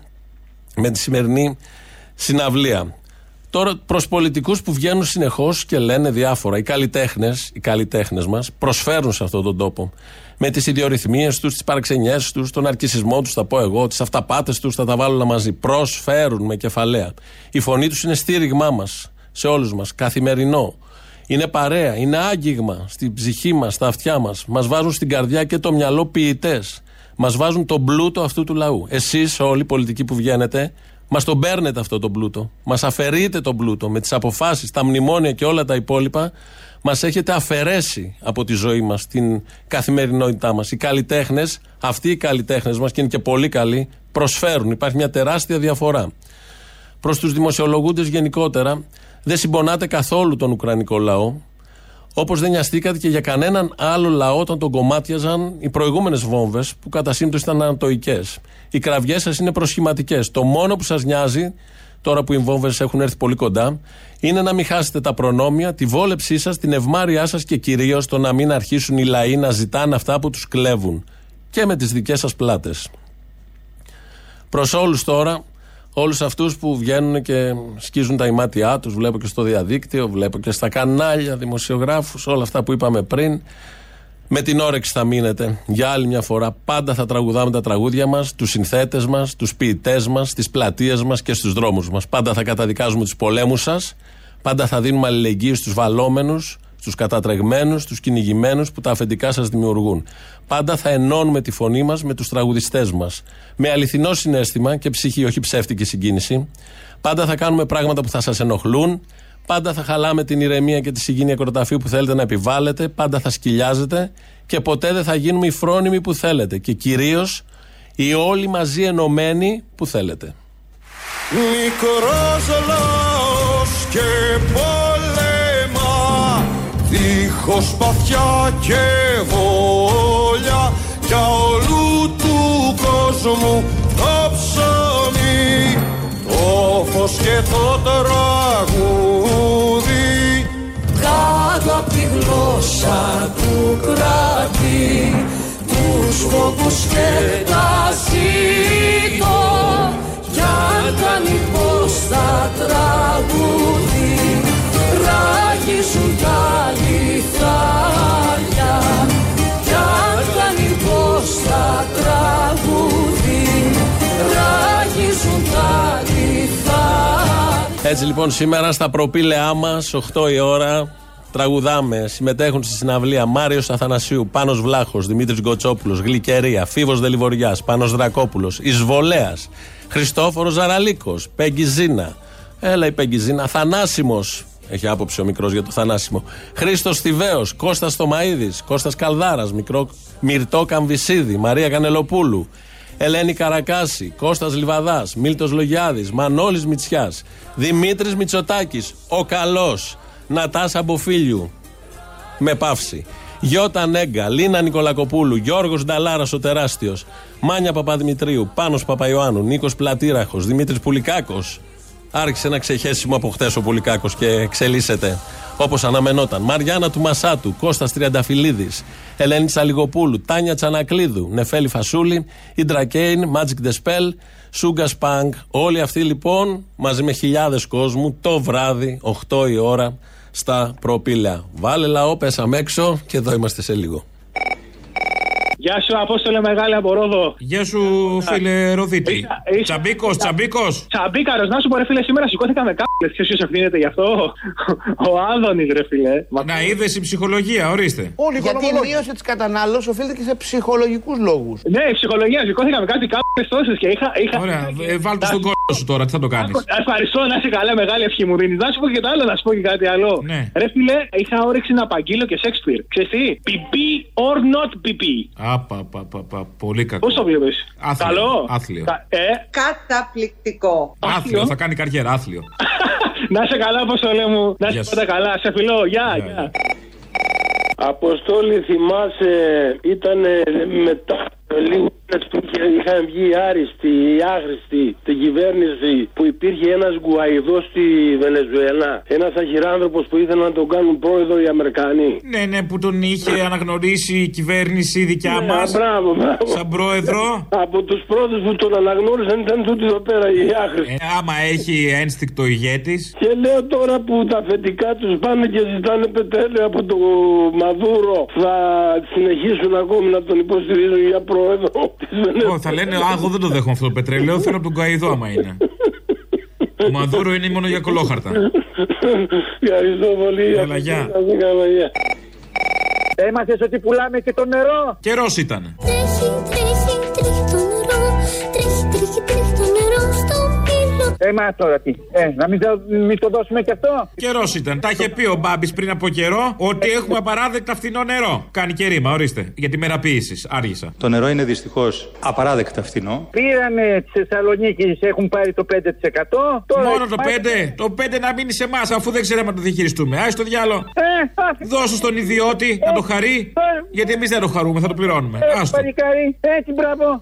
με τη σημερινή συναυλία. Τώρα προς πολιτικούς που βγαίνουν συνεχώς και λένε διάφορα. Οι καλλιτέχνες οι καλλιτέχνες μας προσφέρουν σε αυτόν τον τόπο. Με τις ιδιορυθμίες τους, τις παραξενιές τους, τον αρκισμό τους, θα πω εγώ, τις αυταπάτες τους, θα τα βάλω όλα μαζί. Προσφέρουν με κεφαλαία. Η φωνή τους είναι στήριγμά μας σε όλους μας, καθημερινό. Είναι παρέα, είναι άγγιγμα στην ψυχή μας, στα αυτιά μας. Μας βάζουν στην καρδιά και το μυαλό ποιητές. Μας βάζουν τον πλούτο αυτού του λαού. Εσείς, όλοι οι πολιτικοί που βγαίνετε, Μας τον παίρνετε αυτό τον πλούτο. Μας αφαιρείτε τον πλούτο με τις αποφάσεις, τα μνημόνια και όλα τα υπόλοιπα. Μας έχετε αφαιρέσει από τη ζωή μας, την καθημερινότητά μας. Οι καλλιτέχνες, αυτοί οι καλλιτέχνες μας, και είναι και πολύ καλοί, προσφέρουν. Υπάρχει μια τεράστια διαφορά. Προς τους δημοσιολογούντες γενικότερα, δεν συμπονάτε καθόλου τον Ουκρανικό λαό. Όπως δεν νοιαστήκατε και για κανέναν άλλο λαό όταν τον κομμάτιαζαν οι προηγούμενες βόμβες που κατά σύμπτωση ήταν ανατοικέ. Οι κραυγές σας είναι προσχηματικές. Το μόνο που σας νοιάζει, τώρα που οι βόμβες έχουν έρθει πολύ κοντά, είναι να μην χάσετε τα προνόμια, τη βόλεψή σας, την ευμάρειά σας και κυρίως το να μην αρχίσουν οι λαοί να ζητάνε αυτά που τους κλέβουν. Και με τις δικές σας πλάτες. Προς όλους τώρα, Όλους αυτούς που βγαίνουν και σκίζουν τα ημάτια τους, βλέπω και στο διαδίκτυο, βλέπω και στα κανάλια, δημοσιογράφους, όλα αυτά που είπαμε πριν. Με την όρεξη θα μείνετε για άλλη μια φορά. Πάντα θα τραγουδάμε τα τραγούδια μας, τους συνθέτες μας, τους ποιητές μας, στι πλατείες μας και στους δρόμους μας. Πάντα θα καταδικάζουμε τους πολέμους σας. Πάντα θα δίνουμε αλληλεγγύη στους βαλόμενους, στους κατατρεγμένους, στους κυνηγημένους που τα αφεντικά σας δημιουργούν. Πάντα θα ενώνουμε τη φωνή μας με τους τραγουδιστές μας. Με αληθινό συνέστημα και ψυχή, όχι ψεύτικη συγκίνηση. Πάντα θα κάνουμε πράγματα που θα σας ενοχλούν. Πάντα θα χαλάμε την ηρεμία και τη συγκίνηση κοροταφείου που θέλετε να επιβάλλετε. Πάντα θα σκυλιάζετε και ποτέ δεν θα γίνουμε οι φρόνιμοι που θέλετε. Και κυρίως οι όλοι μαζί ενωμένοι που θέλετε. Μικρός λαός και πόλεμα Δίχως παθιά και βόλια Για όλου του κόσμου το ψωμί Το φως και το τραγούδι γλώσσα του κράτη Τους φόβους και τα ζήτω. Κι αν κάνει πως θα τραγούδι Ράγισουν τα λιθάρια. Κι αν κάνει πως θα τραγούδι Ράγισουν τα λιθάρια. Έτσι λοιπόν σήμερα στα προπήλαιά μας, 8 η ώρα, τραγουδάμε. Συμμετέχουν στη συναυλία Μάριος Αθανασίου, Πάνος Βλάχος, Δημήτρης Γκοτσόπουλος, Γλυκερία, Φίβος Δελιβοριάς, Πάνος Δρακόπουλος, Ισβολέα, Χριστόφορος Ζαραλίκος, Πέγγι Ζήνα. Έλα η Πέγγι Ζήνα, Θανάσιμος. Έχει άποψη ο μικρός για το θανάσιμο. Χρήστος Θηβαίος, Κώστας Τομαίδη, Κώστας Καλδάρας, Μυρτό Καμβισίδη, Μαρία Κανελοπούλου, Ελένη Καρακάση, Κώστας Λιβαδάς, Μίλτος Λογιάδης, Μανώλης Μητσιάς, Δημήτρης Μητσοτάκης, ο Καλός, Νατάσα Μποφίλιου, με παύση. Γιώτα Νέγκα, Λίνα Νικολακοπούλου, Γιώργος Νταλάρας ο Τεράστιος, Μάνια Παπαδημητρίου, Πάνος Παπαϊωάννου, Νίκος Πλατήραχος, Δημήτρης Πουλικάκος. Άρχισε ένα ξεχέσιμο από χτες ο Πουλικάκος και εξελίσσεται όπως αναμενόταν. Μαριάννα του Μασάτου, Κώστας Τριανταφυλλίδης, Ελένη Τσαλιγοπούλου, Τάνια Τσανακλίδου, Νεφέλη Φασούλη, Ιντρα Κέιν, Magic the Spell, Σούγκα Σπανκ. Όλοι αυτοί λοιπόν μαζί με χιλιάδες κόσμου το βράδυ, 8 η ώρα, στα προπήλαια. Βάλε λαό, πέσαμε έξω και εδώ είμαστε σε λίγο. Γεια σου, Απόστολε Μεγάλη από Ρόδο. Γεια σου, φίλε Ροδίτη. Τσαμπίκος, τσαμπίκος. Τσαμπίκαρος, να σου πω, ρε φίλε, σήμερα σηκώθηκα με κάπλε. Ποιος ευθύνεται γι' αυτό; Ο Άδωνης, ρε φίλε. Να είδες η ψυχολογία, ορίστε. Όλη Γιατί η μείωση τη κατανάλωσης οφείλεται και σε ψυχολογικούς λόγους. Ναι, η ψυχολογία. Σηκώθηκα με κάτι κάπλε τόσες και είχα. είχα... Ωραία, ε, βάλτε στον κόλλο σου τώρα, τι θα το κάνεις. Ευχαριστώ, να είσαι καλά, μεγάλη ευχή μου δίνεις. Να σου πω και το άλλο, να σου πω και κάτι άλλο. Ναι. Ρε φίλε, είχα όρεξη να απαγγείλω και Σέξπιρ. Ξέρεις τι, PP or not PP. Απα, πα, πα, πα, πολύ κακό. Πώ το βλέπει. Άθλιο. Καλό. Άθλιο. Κα- Ε, Καταπληκτικό. Άθλιο, θα κάνει καριέρα, άθλιο. να είσαι καλά, πώ το λέμε. Να Γεια είσαι σου. πάντα καλά. Σε φιλώ. Γεια, γεια. Αποστόλη θυμάσαι ήταν μετά λίγο που είχε- είχαν βγει οι άριστοι, οι άχρηστοι, την κυβέρνηση που υπήρχε ένας Γκουαϊδό στη Βενεζουέλα. Ένας αχυράνθρωπος που ήθελαν να τον κάνουν πρόεδρο οι Αμερικανοί. Ναι, ναι, που τον είχε αναγνωρίσει η κυβέρνηση δικιά Ναι, μας. μπράβο, μπράβο. Σαν πρόεδρο. Από τους πρώτους που τον αναγνώρισαν ήταν τούτοι εδώ πέρα οι άχρηστοι. Ε, άμα έχει ένστικτο ηγέτης. Και λέω τώρα που τα αφεντικά τους πάνε και ζητάνε πετρέλαιο από το Μαδούρο θα συνεχίσουν ακόμη να τον υποστηρίζουν για πρόεδρο της Ω, θα λένε, Α, εγώ δεν το δέχομαι αυτό το πετρέλαιο, θέλω από τον Καϊδό άμα είναι. Ο Μαδούρο είναι μόνο για κολόχαρτα. Ευχαριστώ πολύ. Έλα, γεια. Να είστε καλά, γεια. Έμαθες ότι πουλάμε και το νερό; Καιρός ήταν. Έμα τώρα τι. Ε, να μην το, μην το δώσουμε και αυτό. Καιρός ήταν. Τα είχε πει ο Μπάμπης πριν από καιρό ότι έχουμε απαράδεκτα φθηνό νερό. Κάνει και ρήμα, ορίστε. Για τη μεραποίηση. Άργησα. Το νερό είναι δυστυχώς απαράδεκτα φθηνό. Πήραμε τη Θεσσαλονίκη, έχουν πάρει το 5%. Τώρα Μόνο το πάει- 5. Το 5 να μείνει σε εμάς, αφού δεν ξέραμε να το διαχειριστούμε. Άι το διάλο. Ε, Δώσου στον ιδιώτη να το χαρεί. Γιατί εμείς δεν το χαρούμε, θα το πληρώνουμε. Ε, Άστο. παλικάρι, έτσι μπράβο.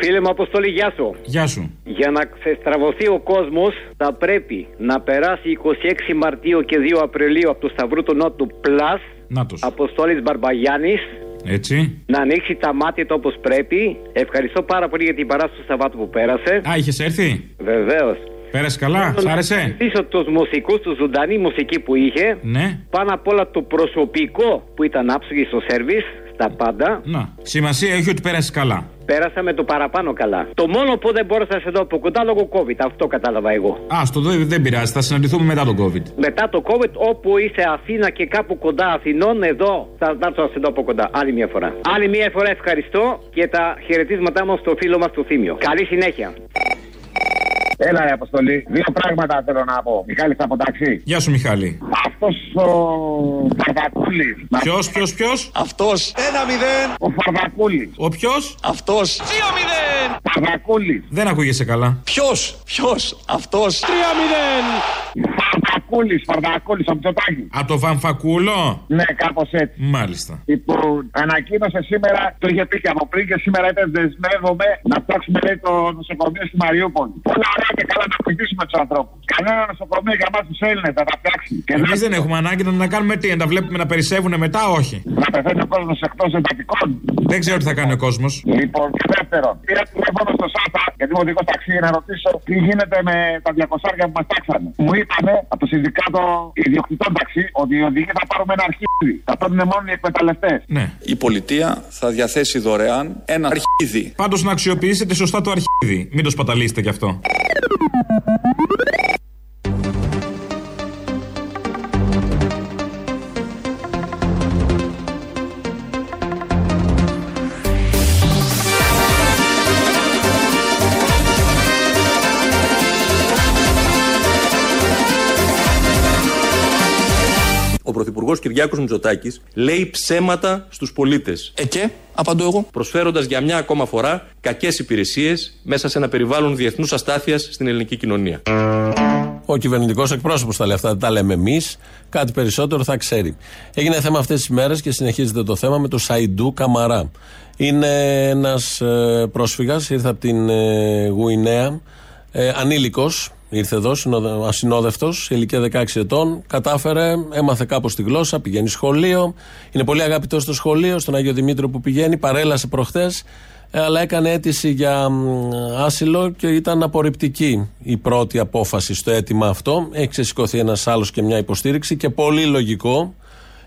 Φίλε μου, Αποστολή, γεια σου. Γεια σου. Για να ξεστραβωθεί ο κόσμος, θα πρέπει να περάσει 26 Μαρτίου και 2 Απριλίου από το Σταυρού του Νότου Plus. Νάτος. Αποστόλης Μπαρμπαγιάννης. Έτσι. Να ανοίξει τα μάτια του όπως πρέπει. Ευχαριστώ πάρα πολύ για την παράσταση του Σαββάτου που πέρασε. Α, είχες έρθει; Βεβαίως. Πέρασε καλά, σ' άρεσε; Πίσω τους μουσικούς, τους ζωντανή μουσική που είχε. Ναι. Πάνω απ' όλα το προσωπικό που ήταν άψογοι στο σερβις, στα πάντα. Να. Σημασία έχει ότι πέρασε καλά. Πέρασα με το παραπάνω καλά. Το μόνο που δεν μπόρεσα να σε δω από κοντά λόγω COVID. Αυτό κατάλαβα εγώ. Α, στο δεν, δεν πειράζει, θα συναντηθούμε μετά τον COVID. Μετά το COVID, όπου είσαι Αθήνα και κάπου κοντά Αθηνών, εδώ θα έρθω να σε δω από κοντά. Άλλη μια φορά. Άλλη μια φορά ευχαριστώ και τα χαιρετίσματά μου στο φίλο μας του Θήμιο. Καλή συνέχεια. Έλα, ρε Αποστολή. Δύο πράγματα θέλω να πω. Μιχάλης από ταξί. Γεια σου, Μιχάλη. Αυτός ο Φαρδακούλης. Ποιος, ποιος, ποιος; Αυτός. Ένα μηδέν. Ο Φαρδακούλης. Ο ποιος; Αυτός. Δύο μηδέν. Φαρδακούλης. Δεν ακούγεσαι καλά. Ποιος, ποιος, αυτός. Τρία μηδέν. Φαρδακούλης, Φαρδακούλης από Μητσοτάκης. Από το Βαμφακούλο; Ναι, κάπως έτσι. Μάλιστα. Λοιπόν, ανακοίνωσε σήμερα, το είχε πει και από πριν και σήμερα είπε δεσμεύομαι να φτιάξουμε λέει, το νοσοκομείο στη Μαριούπολη. Όλα ωραία και καλά να βοηθήσουμε τους ανθρώπους. Κανένα νοσοκομείο για εμά τους Έλληνες θα τα φτιάξει. Και Εμείς δεν έχουμε ανάγκη να, να κάνουμε τι, να τα βλέπουμε να περισσεύουν μετά, όχι. Να πεθαίνει ο κόσμος εκτός εντατικών. Δεν ξέρω τι θα κάνει ο κόσμος. Λοιπόν, και δεύτερον, πήρα τηλέφωνο στο ΣΑΤΑ, γιατί είμαι οδηγό ταξί, να ρωτήσω τι γίνεται με τα 200 που μας τάξανε. Μου είπανε από το Συνδικάτο Ιδιοκτητών Ταξί ότι οι οδηγοί θα πάρουμε ένα αρχίδι. Θα παίρνουν μόνο οι εκμεταλλευτές. Ναι. Η πολιτεία θα διαθέσει δωρεάν ένα αρχίδι. Πάντως να αξιοποιήσετε σωστά το αρχίδι. Μην το σπαταλίσετε κι αυτό. Thank you. Ο Πρωθυπουργό Κυριάκος Μητσοτάκης λέει ψέματα στους πολίτες. Ε και, απαντώ εγώ. Προσφέροντας για μια ακόμα φορά κακές υπηρεσίες μέσα σε ένα περιβάλλον διεθνούς αστάθειας στην ελληνική κοινωνία. Ο κυβερνητικός εκπρόσωπος τα λέει αυτά, δεν τα λέμε εμείς. Κάτι περισσότερο θα ξέρει. Έγινε θέμα αυτές τις μέρες και συνεχίζεται το θέμα με το Σαϊντού Καμαρά. Είναι ένας πρόσφυγας, ήρθε από την ε, Γουινέα, ε, ανήλικος, ήρθε εδώ, ασυνόδευτος, σε ηλικία 16 ετών. Κατάφερε, έμαθε κάπως τη γλώσσα, πηγαίνει σχολείο. Είναι πολύ αγαπητό στο σχολείο, στον Άγιο Δημήτριο που πηγαίνει. Παρέλασε προχθές, αλλά έκανε αίτηση για μ, άσυλο και ήταν απορριπτική η πρώτη απόφαση στο αίτημα αυτό. Έχει ξεσηκωθεί ένας άλλος και μια υποστήριξη και πολύ λογικό.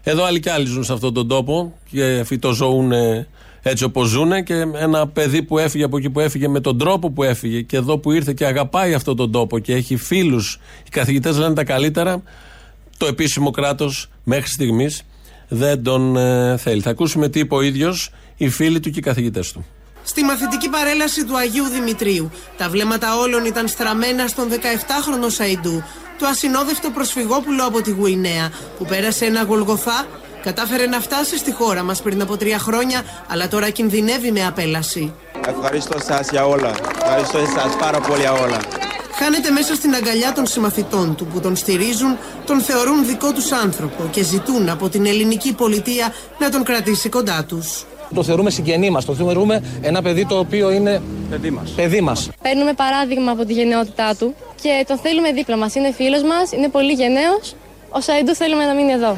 Εδώ άλλοι κι άλλοι ζουν σε αυτόν τον τόπο και φυτοζωούν ε, έτσι όπως ζουν και ένα παιδί που έφυγε από εκεί που έφυγε με τον τρόπο που έφυγε και εδώ που ήρθε και αγαπάει αυτόν τον τόπο και έχει φίλους, οι καθηγητές λένε τα καλύτερα, το επίσημο κράτος μέχρι στιγμής δεν τον ε, θέλει. Θα ακούσουμε τι είπε ο ίδιος, οι φίλοι του και οι καθηγητές του. Στη μαθητική παρέλαση του Αγίου Δημητρίου, τα βλέμματα όλων ήταν στραμμένα στον 17χρονο Σαϊντού, το ασυνόδευτο προσφυγόπουλο από τη Γουινέα, που πέρασε ένα γολγοθά, κατάφερε να φτάσει στη χώρα μας πριν από τρία χρόνια, αλλά τώρα κινδυνεύει με απέλαση. Ευχαριστώ σας για όλα. Ευχαριστώ εσάς πάρα πολύ για όλα. Χάνεται μέσα στην αγκαλιά των συμμαθητών του που τον στηρίζουν, τον θεωρούν δικό τους άνθρωπο και ζητούν από την ελληνική πολιτεία να τον κρατήσει κοντά τους. Το θεωρούμε συγγενή μας. Το θεωρούμε ένα παιδί το οποίο είναι παιδί μας. Παιδί μας. Παίρνουμε παράδειγμα από τη γενναιότητά του και τον θέλουμε δίπλα μας. Είναι φίλος μας, είναι πολύ γενναίος. Ο Σαϊντού θέλουμε να μείνει εδώ.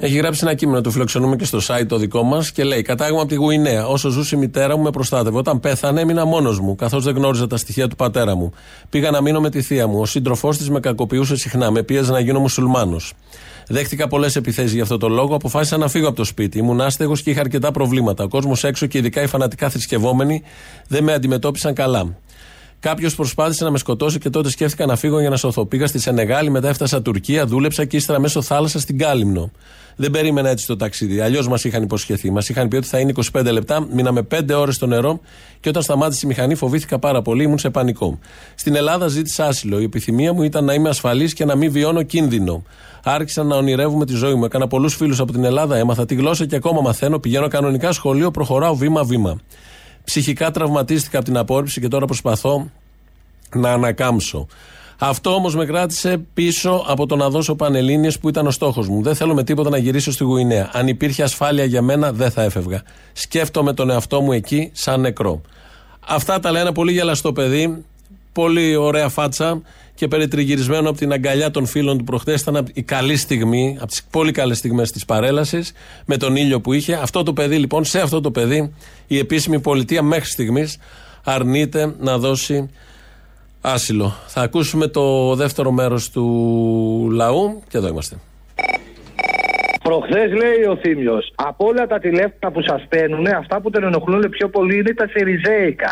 Έχει γράψει ένα κείμενο, το φιλοξενούμε και στο site το δικό μας και λέει: Κατάγομαι από τη Γουινέα. Όσο ζούσε η μητέρα μου, με προστάτευε. Όταν πέθανε, έμεινα μόνος μου, καθώς δεν γνώριζα τα στοιχεία του πατέρα μου. Πήγα να μείνω με τη θεία μου. Ο σύντροφός της με κακοποιούσε συχνά. Με πίεζε να γίνω μουσουλμάνος. Δέχτηκα πολλές επιθέσεις για αυτό το λόγο. Αποφάσισα να φύγω από το σπίτι. Ήμουν άστεγος και είχα αρκετά προβλήματα. Ο κόσμος έξω και ειδικά οι φανατικά θρησκευόμενοι δεν με αντιμετώπισαν καλά. Κάποιος προσπάθησε να με σκοτώσει και τότε σκέφτηκα να φύγω για να σωθώ. Πήγα στη Σενεγάλη, μετά έφτασα Τουρκία, δούλεψα και ύστερα μέσω θάλασσα στην Κάλυμνο. Δεν περίμενα έτσι το ταξίδι. Αλλιώς μας είχαν υποσχεθεί. Μας είχαν πει ότι θα είναι 25 λεπτά. Μείναμε 5 ώρες στο νερό και όταν σταμάτησε η μηχανή φοβήθηκα πάρα πολύ. Ήμουν σε πανικό. Στην Ελλάδα ζήτησα άσυλο. Η επιθυμία μου ήταν να είμαι ασφαλής και να μην βιώνω κίνδυνο. Άρχισα να ονειρεύουμε τη ζωή μου. Έκανα πολλούς φίλους από την Ελλάδα. Έμαθα τη γλώσσα και ακόμα μαθαίνω. Πηγαίνω κανονικά σχολείο, προχωράω βήμα-βήμα. Ψυχικά τραυματίστηκα από την απόρριψη και τώρα προσπαθώ να ανακάμψω. Αυτό όμως με κράτησε πίσω από το να δώσω πανελίνε που ήταν ο στόχος μου. Δεν θέλω με τίποτα να γυρίσω στη Γουινέα. Αν υπήρχε ασφάλεια για μένα, δεν θα έφευγα. Σκέφτομαι τον εαυτό μου εκεί σαν νεκρό. Αυτά τα λέει ένα πολύ γελαστό παιδί, πολύ ωραία φάτσα και περιτριγυρισμένο από την αγκαλιά των φίλων του προχτές. Ήταν η καλή στιγμή, από τις πολύ καλές στιγμές της παρέλασης, με τον ήλιο που είχε. Αυτό το παιδί λοιπόν, σε αυτό το παιδί, η επίσημη πολιτεία μέχρι στιγμής αρνείται να δώσει άσυλο. Θα ακούσουμε το δεύτερο μέρος του λαού και εδώ είμαστε. Προχθές λέει ο Θήμιος, από όλα τα τηλέφωνα που σας παίρνουν, αυτά που τον ενοχλούν πιο πολύ είναι τα Σιριζέικα.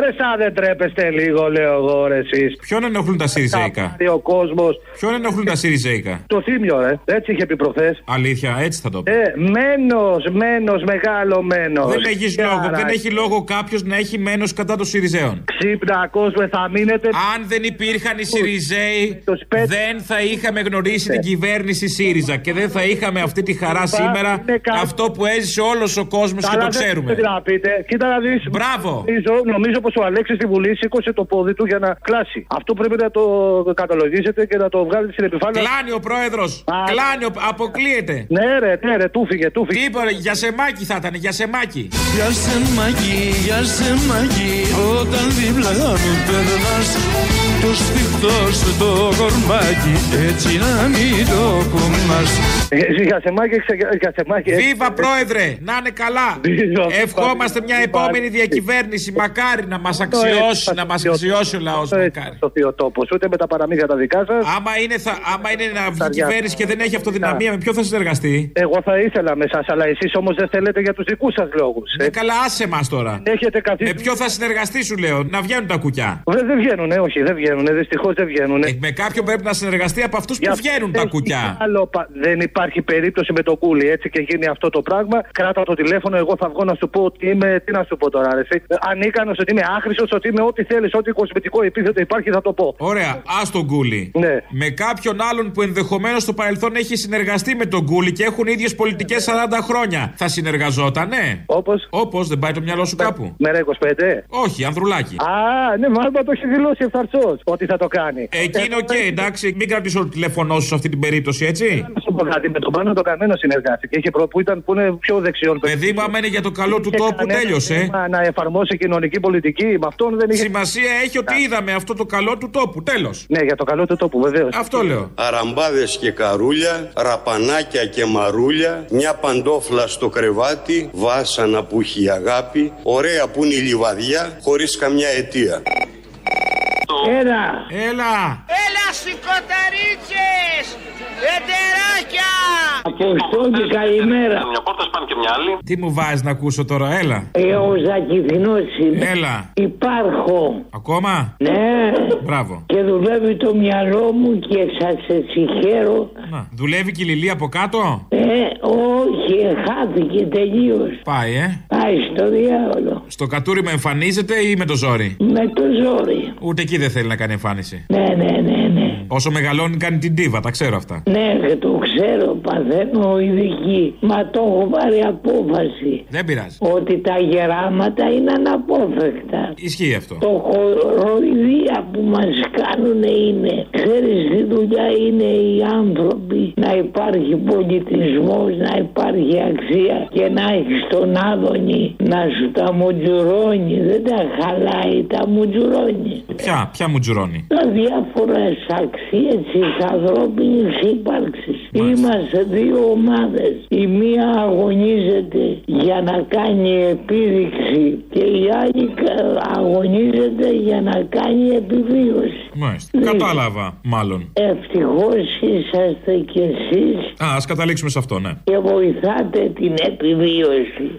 Ρε, σαν δεν τρέπεστε λίγο, λέω εγώ, ρε, εσείς. Ποιον ενοχλούν τα Σιριζέικα; Ο κόσμος. Ποιον ενοχλούν τα Σιριζέικα; Το Θήμιο, ρε. Έτσι είχε πει προχθές. Αλήθεια, έτσι θα το πει. Ε, μένος, μένος, μεγάλο μένος. Δεν έχεις λόγο, δεν έχει λόγο κάποιος να έχει μένος κατά των Σιριζέων. Ξύπνα, κόσμο, θα μείνετε. Αν δεν υπήρχαν οι Σιριζέοι, δεν θα είχαμε γνωρίσει την κυβέρνηση ΣΥΡΙΖΑ και δεν θα είχαμε αυτή τη χαρά σήμερα. Αυτό που έζησε όλος ο κόσμος και το ξέρουμε. Τι να πείτε, κοίτα να δεις. Μπράβο. Νομίζω, νομίζω πως ο Αλέξης στη Βουλή σήκωσε το πόδι του για να κλάσει. Αυτό πρέπει να το καταλογίσετε και να το βγάλετε στην επιφάνεια. Κλάνει ο πρόεδρος. Κλάνει, ο- αποκλείεται. Ναι, ρε, ναι, ρε, του φύγε, του φύγε. Τι είπε, ρε, για σεμάκι θα ήταν, για σεμάκι. Για σε μαγί, για σε μαγί Όταν δίπλα μου περνάς Το στιχτό σου το κορμάκι Έτσι να μην το κουμάς Για σεμάκι, για σεμάκι. Βίβα πρόεδρε, να είναι καλά. Ευχόμαστε μια επόμενη διακυβέρνηση. Μακάρι να μας αξιώσει, να μας αξιώσει ο λαός. Μακάρι. Στο Θεοτόπος, ούτε με τα παραμύθια τα δικά σας. Άμα είναι, θα, άμα είναι να βγει κυβέρνηση και δεν έχει αυτοδυναμία, με ποιο θα συνεργαστεί; Εγώ θα ήθελα με εσά, αλλά εσείς όμως δεν θέλετε για τους δικούς σας λόγους. Ε, καλά, άσε μας τώρα. Έχετε καθίσει. Με ποιο θα συνεργαστεί, σου λέω, να βγαίνουν τα κουκιά; Δεν, δεν βγαίνουν, όχι, δεν βγαίνουν. Δυστυχώς δεν βγαίνουν. Ε, με κάποιον πρέπει να συνεργαστεί από αυτούς που βγαίνουν τα κουκιά. Άλλο, πα- δεν υπάρχει περίπτωση με το κούλι έτσι και γίνει αυτό το πράγμα. Κράτα το τηλέφωνο, εγώ θα βγω να σου πω ότι είμαι. Τι να σου πω τώρα, ρε, εσύ. Ανίκανος, ότι είμαι άχρηστο, ότι είμαι ό,τι θέλεις, ό,τι κοσμητικό επίθετο υπάρχει θα το πω. Ωραία, ας τον Κούλι. Ναι. Με κάποιον άλλον που ενδεχομένως στο παρελθόν έχει συνεργαστεί με τον Κούλι και έχουν ίδιες πολιτικές 40 χρόνια. Θα συνεργαζότανε; Όπως; Όπως δεν πάει το μυαλό σου κάπου; Μέρα 25. Όχι, Ανδρουλάκι. Α, ναι, μάλλον το έχει δηλώσει ευθαρσώς ότι θα το κάνει. Εκεί είναι οκ, εντάξει, μην κρατήσω το τηλέφωνό σου σε αυτή την περίπτωση, έτσι; Να σου πω κάτι, με τον Πάνο το Καμμένο συνεργάστηκε. Είχε προ που, ήταν, που είναι πιο δεξιόν. Παιδί μου, άμα είναι για το καλό του Είχε τόπου, κανένα τέλειωσε. θέμα Να εφαρμόσει κοινωνική πολιτική. Με αυτόν δεν είχε. Σημασία έχει ότι είδαμε αυτό το καλό του τόπου, τέλος. Ναι, για το καλό του τόπου, βεβαίως. Αυτό λέω. Αραμπάδες και καρούλια, ραπανάκια και μαρούλια, μια παντόφλα στο κρεβάτι, βάσανα που έχει η αγάπη, ωραία που είναι η λιβαδιά, χωρίς καμιά αιτία. Έλα! Έλα! Έλα σηκωταρίτσες! Ετεράκια! Αποστόλη, καλημέρα. Μια πόρτα σπάνε και μια άλλη. Τι μου βάζεις να ακούσω τώρα, έλα. Ε, ο Ζακυθινός είμαι. Έλα. Υπάρχω. Ακόμα; Ναι. Μπράβο. Και δουλεύει το μυαλό μου και σας συγχαίρω. Να. Δουλεύει και η Λιλή από κάτω; Ε, όχι, χάθηκε τελείως. Πάει, ε. Πάει στο διάολο. Στο κατούριμα εμφανίζεται ή με το ζόρι; Με το ζόρι. Ούτε εκεί δεν θέλει να κάνει εμφάνιση. Ναι, ναι, ναι, ναι. Όσο μεγαλώνει κάνει την τίβα, τα ξέρω αυτά. Ναι, και το ξέρω, παθαίνω ειδική. Μα το έχω πάρει απόφαση. Δεν πειράζει. Ότι τα γεράματα είναι αναπόφευκτα. Ισχύει αυτό. Το χοροϊδία που μας κάνουν είναι Ξέρεις τι δουλειά είναι οι άνθρωποι; Να υπάρχει πολιτισμός Να υπάρχει αξία Και να έχεις τον άδωνη Να σου τα μουτζουρώνει Δεν τα χαλάει τα μουτζουρώνει Ποια, ποια μου τζουρώνει; τα διάφορες αξίες της ανθρώπινης ύπαρξης. Είμαστε δύο ομάδες. Η μία αγωνίζεται για να κάνει επίδειξη και η άλλη κα- αγωνίζεται για να κάνει επιβίωση. Μάλιστα. Κατάλαβα, μάλλον. Ευτυχώς είσαστε κι εσείς Α, ας καταλήξουμε σε αυτό, ναι. και βοηθάτε την επιβίωση.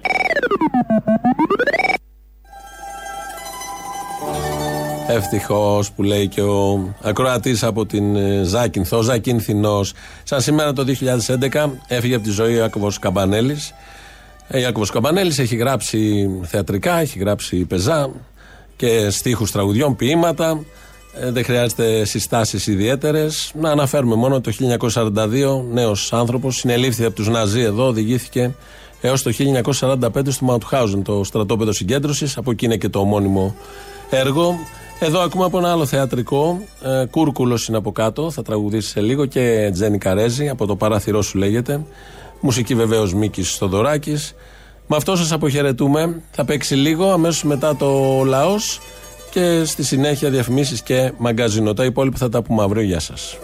Ευτυχώς που λέει και ο ακροατής από την ε, Ζάκυνθο, Ζακυνθινός. Σαν σήμερα το 2011 έφυγε από τη ζωή ο Ιάκωβο Καμπανέλης. Ο Ιάκωβο Καμπανέλης έχει γράψει θεατρικά, έχει γράψει πεζά και στίχους τραγουδιών, ποίηματα. Ε, δεν χρειάζεται συστάσεις ιδιαίτερες. Να αναφέρουμε μόνο το 1942, νέος άνθρωπος, συνελήφθη από τους Ναζί εδώ, οδηγήθηκε έως το 1945 στο Μαουτχάουζεν, το στρατόπεδο συγκέντρωσης. Από εκεί είναι και το ομώνυμο έργο. Εδώ ακούμε από ένα άλλο θεατρικό. Ε, Κούρκουλος είναι από κάτω, θα τραγουδήσει σε λίγο και Τζένι Καρέζη, από το παράθυρό σου λέγεται. Μουσική βεβαίως Μίκης Στοδωράκη. Με αυτό σας αποχαιρετούμε. Θα παίξει λίγο, αμέσως μετά το λαός. Και και στη συνέχεια διαφημίσεις και μαγκαζίνο. Τα υπόλοιπα θα τα πούμε αύριο. Γεια σας.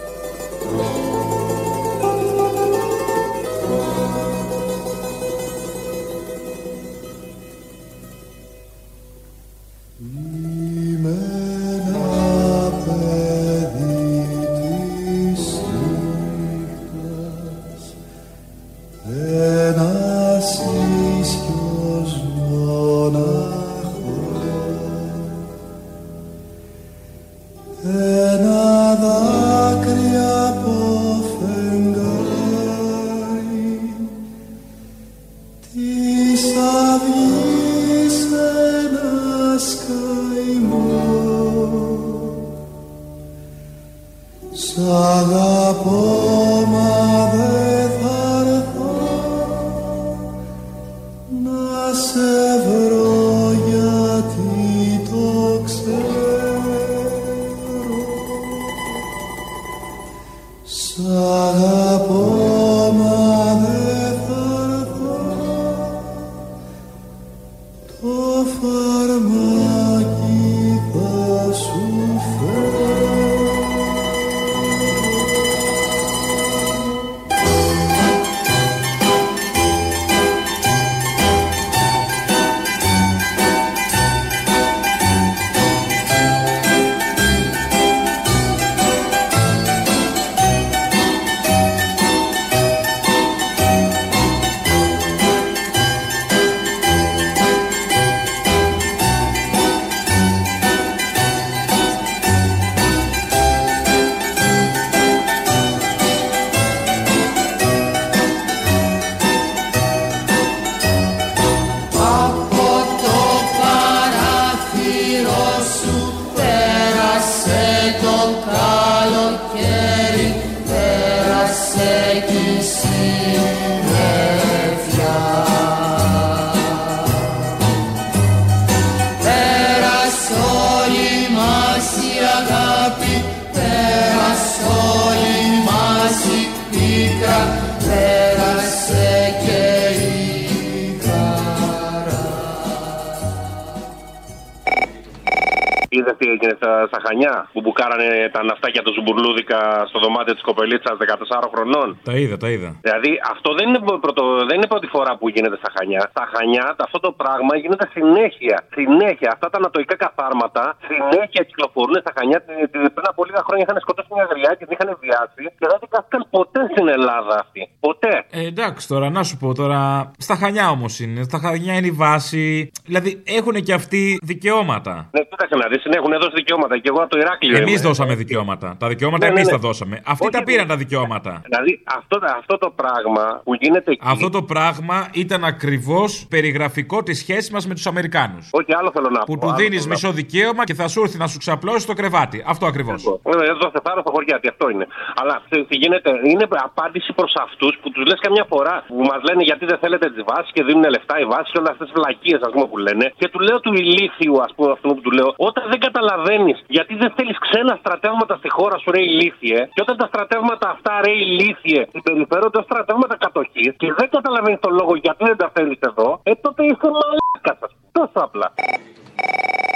Είδε τι έγινε στα, στα Χανιά που μπουκάρανε τα ναυτάκια του Ζουμπουρλούδικα στο δωμάτιο της κοπελίτσας 14 χρονών. Τα είδα, τα είδα. Δηλαδή αυτό δεν είναι, πρωτο, δεν είναι πρώτη φορά που γίνεται στα Χανιά. Στα Χανιά αυτό το πράγμα γίνεται συνέχεια. Συνέχεια. Αυτά τα ανατοϊκά καθάρματα συνέχεια κυκλοφορούν στα Χανιά. Τε- τε- Πριν από λίγα χρόνια είχαν σκοτώσει μια γριά και την είχαν βιάσει και δεν δικάστηκαν ποτέ στην Ελλάδα αυτή. Ποτέ. Ε, εντάξει τώρα, να σου πω τώρα. Στα χανιά όμως είναι. Στα χανιά είναι η βάση. Δηλαδή έχουν και αυτοί δικαιώματα. Ναι, κοίταξε να δεις, έχουν δώσει δικαιώματα. Και εγώ από το Ηράκλειο. Εμείς είμαι. δώσαμε δικαιώματα. Τα δικαιώματα Ναι, ναι, εμείς ναι. τα δώσαμε. Αυτοί τα πήραν τα δικαιώματα. Δηλαδή αυτό, αυτό το πράγμα που γίνεται εκεί. Αυτό το πράγμα ήταν ακριβώς περιγραφικό της σχέσης μας με τους Αμερικάνους. Όχι, άλλο θέλω να Που πω. του άλλο δίνεις θέλω να μισό δικαίωμα και θα σου έρθει να σου ξαπλώσει το κρεβάτι. Αυτό ακριβώς. Ε, Εδώ σε πάρω στο χωριάτι, αυτό είναι. Αλλά τι τι γίνεται, είναι απάντηση προς αυτούς που τους λες καμιά φορά που μας λένε γιατί δεν θέλετε τις βάσεις και δίνουν λεφτά οι βάσεις και όλε αυτές τις βλακίες ας πούμε που λένε. Και του λέω του ηλίθιου, ας πούμε, αυτού που του λέω, όταν δεν καταλαβαίνεις γιατί δεν θέλεις ξένα στρατεύματα στη χώρα σου, ρε ηλίθιε, και όταν τα στρατεύματα αυτά, ρε ηλίθιε, συμπεριφέρονται ω στρατεύματα κατοχής και δεν καταλαβαίνεις τον λόγο γιατί δεν τα θέλει εδώ, ε τότε είσαι μαλάκας σα. Τόσο απλά.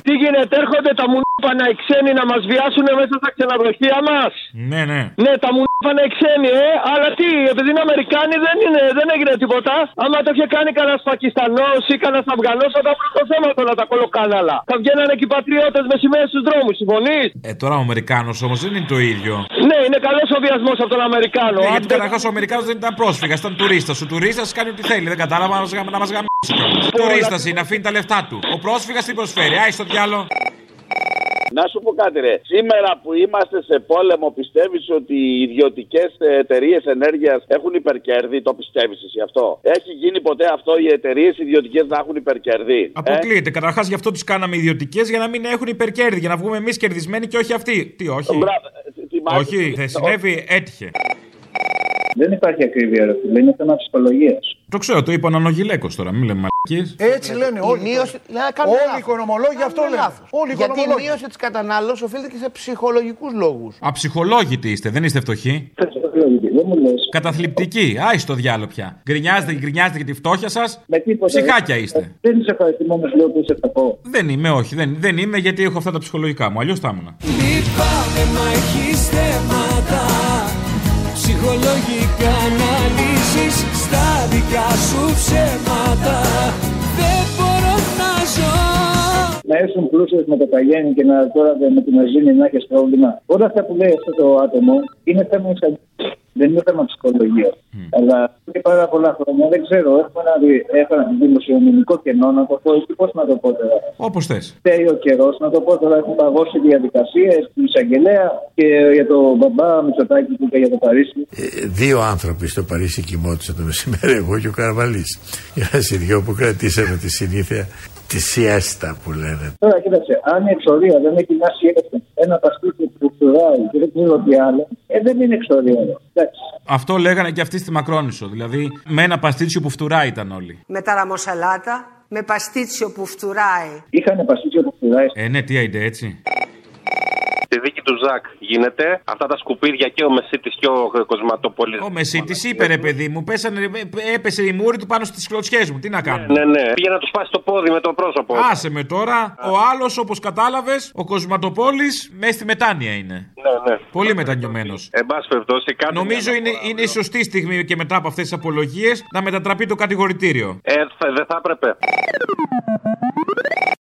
Τι γίνεται, έρχονται τα μουνίπανα οι ξένοι να μας βιάσουν μέσα στα ξενοδοχεία μας. Ναι, ναι. Ναι, τα μουνίπανα οι ξένοι, ε. Αλλά τι, επειδή είναι Αμερικάνοι δεν, είναι, δεν έγινε τίποτα. Άμα το είχε κάνει κανένας Πακιστανός ή κανένας Αφγανός, θα τα βρουν το θέμα τώρα τα κολοκάναλα. Θα βγαίνανε και οι πατριώτες με σημαίε στους δρόμους, συμφωνείς; Ε, τώρα ο Αμερικάνος όμως δεν είναι το ίδιο. Ναι, είναι καλός ο βιασμός από τον Αμερικάνο. Ναι, Αν γιατί καταρχάς ο Αμερικάνος δεν ήταν πρόσφυγα, ήταν τουρίστας. Ο τουρίστας κάνει ό,τι θέλει. Δεν κατάλαβα να μας γαμ- να μας γαμίσει. Τουρίστας είναι, αφήνει τα λεφτά του. Ο πρόσφυγας τι προσφέρει. Άι στο διάλο. Να σου πω κάτι, ρε. Σήμερα που είμαστε σε πόλεμο, πιστεύεις ότι οι ιδιωτικές εταιρείες ενέργειας έχουν υπερκέρδη; Το πιστεύεις εσύ αυτό; Έχει γίνει ποτέ αυτό οι εταιρείες ιδιωτικές να έχουν υπερκέρδη; Ε; Αποκλείεται. Καταρχάς γι' αυτό τους κάναμε ιδιωτικές για να μην έχουν υπερκέρδη. Για να βγούμε εμείς κερδισμένοι και όχι αυτοί. Τι, όχι; Όχι, δεν συνέβη, έτυχε. Δεν υπάρχει ακρίβεια, ρε φίλε. Είναι θέμα ψυχολογίας. Το ξέρω, το είπε ο Νανογιλέκο τώρα, μην λέμε Έτσι λένε όλοι. μείωση- τώρα. να κάνουν Όλοι οι λάθος. οικονομολόγοι αυτό Κάνουν λένε. λάθος. Όλοι οι Γιατί η οικονομολόγοι. μείωση της κατανάλωσης οφείλεται και σε ψυχολογικούς λόγους. Αψυχολόγητοι είστε, δεν είστε φτωχοί; Καταθλιπτικοί. Άι στο διάλογο πια. Γκρινιάζετε και γκρινιάζετε για τη φτώχεια σας. Ψυχάκια είστε. Δεν είσαι ευχαριστημένο, λέω που είσαι κακό. Δεν είμαι, όχι. Δεν, δεν είμαι γιατί έχω αυτά τα ψυχολογικά μου. Αλλιώς θα ήμουν. Λυπάμαι μα έχεις θέματα Ψυχολογικά αναλύσεις Στα δικά σου ψέματα ήσουν πλούσιο με το παγέννη και να τώρα με την αζήνη να έχεις πρόβλημα. Όλα αυτά που λέει αυτό το άτομο είναι θέμα εισαγγελία. Δεν είναι θέμα ψυχολογίας. Αλλά εδώ και πάρα πολλά χρόνια δεν ξέρω. Έχουμε ένα, δι- έχω ένα δημοσιονομικό κενό να το πω. ή Πώς να το πω τώρα. Όπως θες. Φταίει ο καιρός να το πω τώρα. Έχουν παγώσει διαδικασίες του εισαγγελέα και για το μπαμπά Μητσοτάκη που είπε για το Παρίσι. Δύο άνθρωποι στο Παρίσι κοιμόντουσαν το μεσημέρι, εγώ και ο Καρβαλής. Είμαστε οι δυο που κρατήσαμε τη συνήθεια τη σιέστα που λένε. Τώρα κοίταξε, αν η εξορία δεν έχει μια σχέση, ένα παστίτσιο που φτουράει και δεν ξέρω τι άλλο, ε, δεν είναι εξορία. Εντάξει. Αυτό λέγανε και αυτοί στη Μακρόνισο. Δηλαδή με ένα παστίτσιο που φτουράει ήταν όλοι. Με τα ραμοσαλάτα, με παστίτσιο που φτουράει. Είχαν παστίτσιο που φτουράει. Ε, ναι, τι άιντε έτσι. Στη δίκη του Ζακ γίνεται. Αυτά τα σκουπίδια και ο Μεσίτης και ο Κοσματοπολή. Ο Μεσίτης είπε ρε παιδί μου, πέσανε, ε, έπεσε η μούρη του πάνω στις κλωτσιές μου. Τι να κάνω; Ναι, ναι. Πήγε να τους σπάσει το πόδι με το πρόσωπο. Άσε με τώρα. Ο άλλος, όπως κατάλαβες, ο Κοσματοπόλης, μέσα στη μετάνοια είναι. Ναι, ναι. Πολύ μετανιωμένος. Εν πάση περιπτώσει, κάτι. Νομίζω είναι, είναι η σωστή στιγμή και μετά από αυτές τις απολογίες να μετατραπεί το κατηγορητήριο. Ε, θα- δεν θα έπρεπε.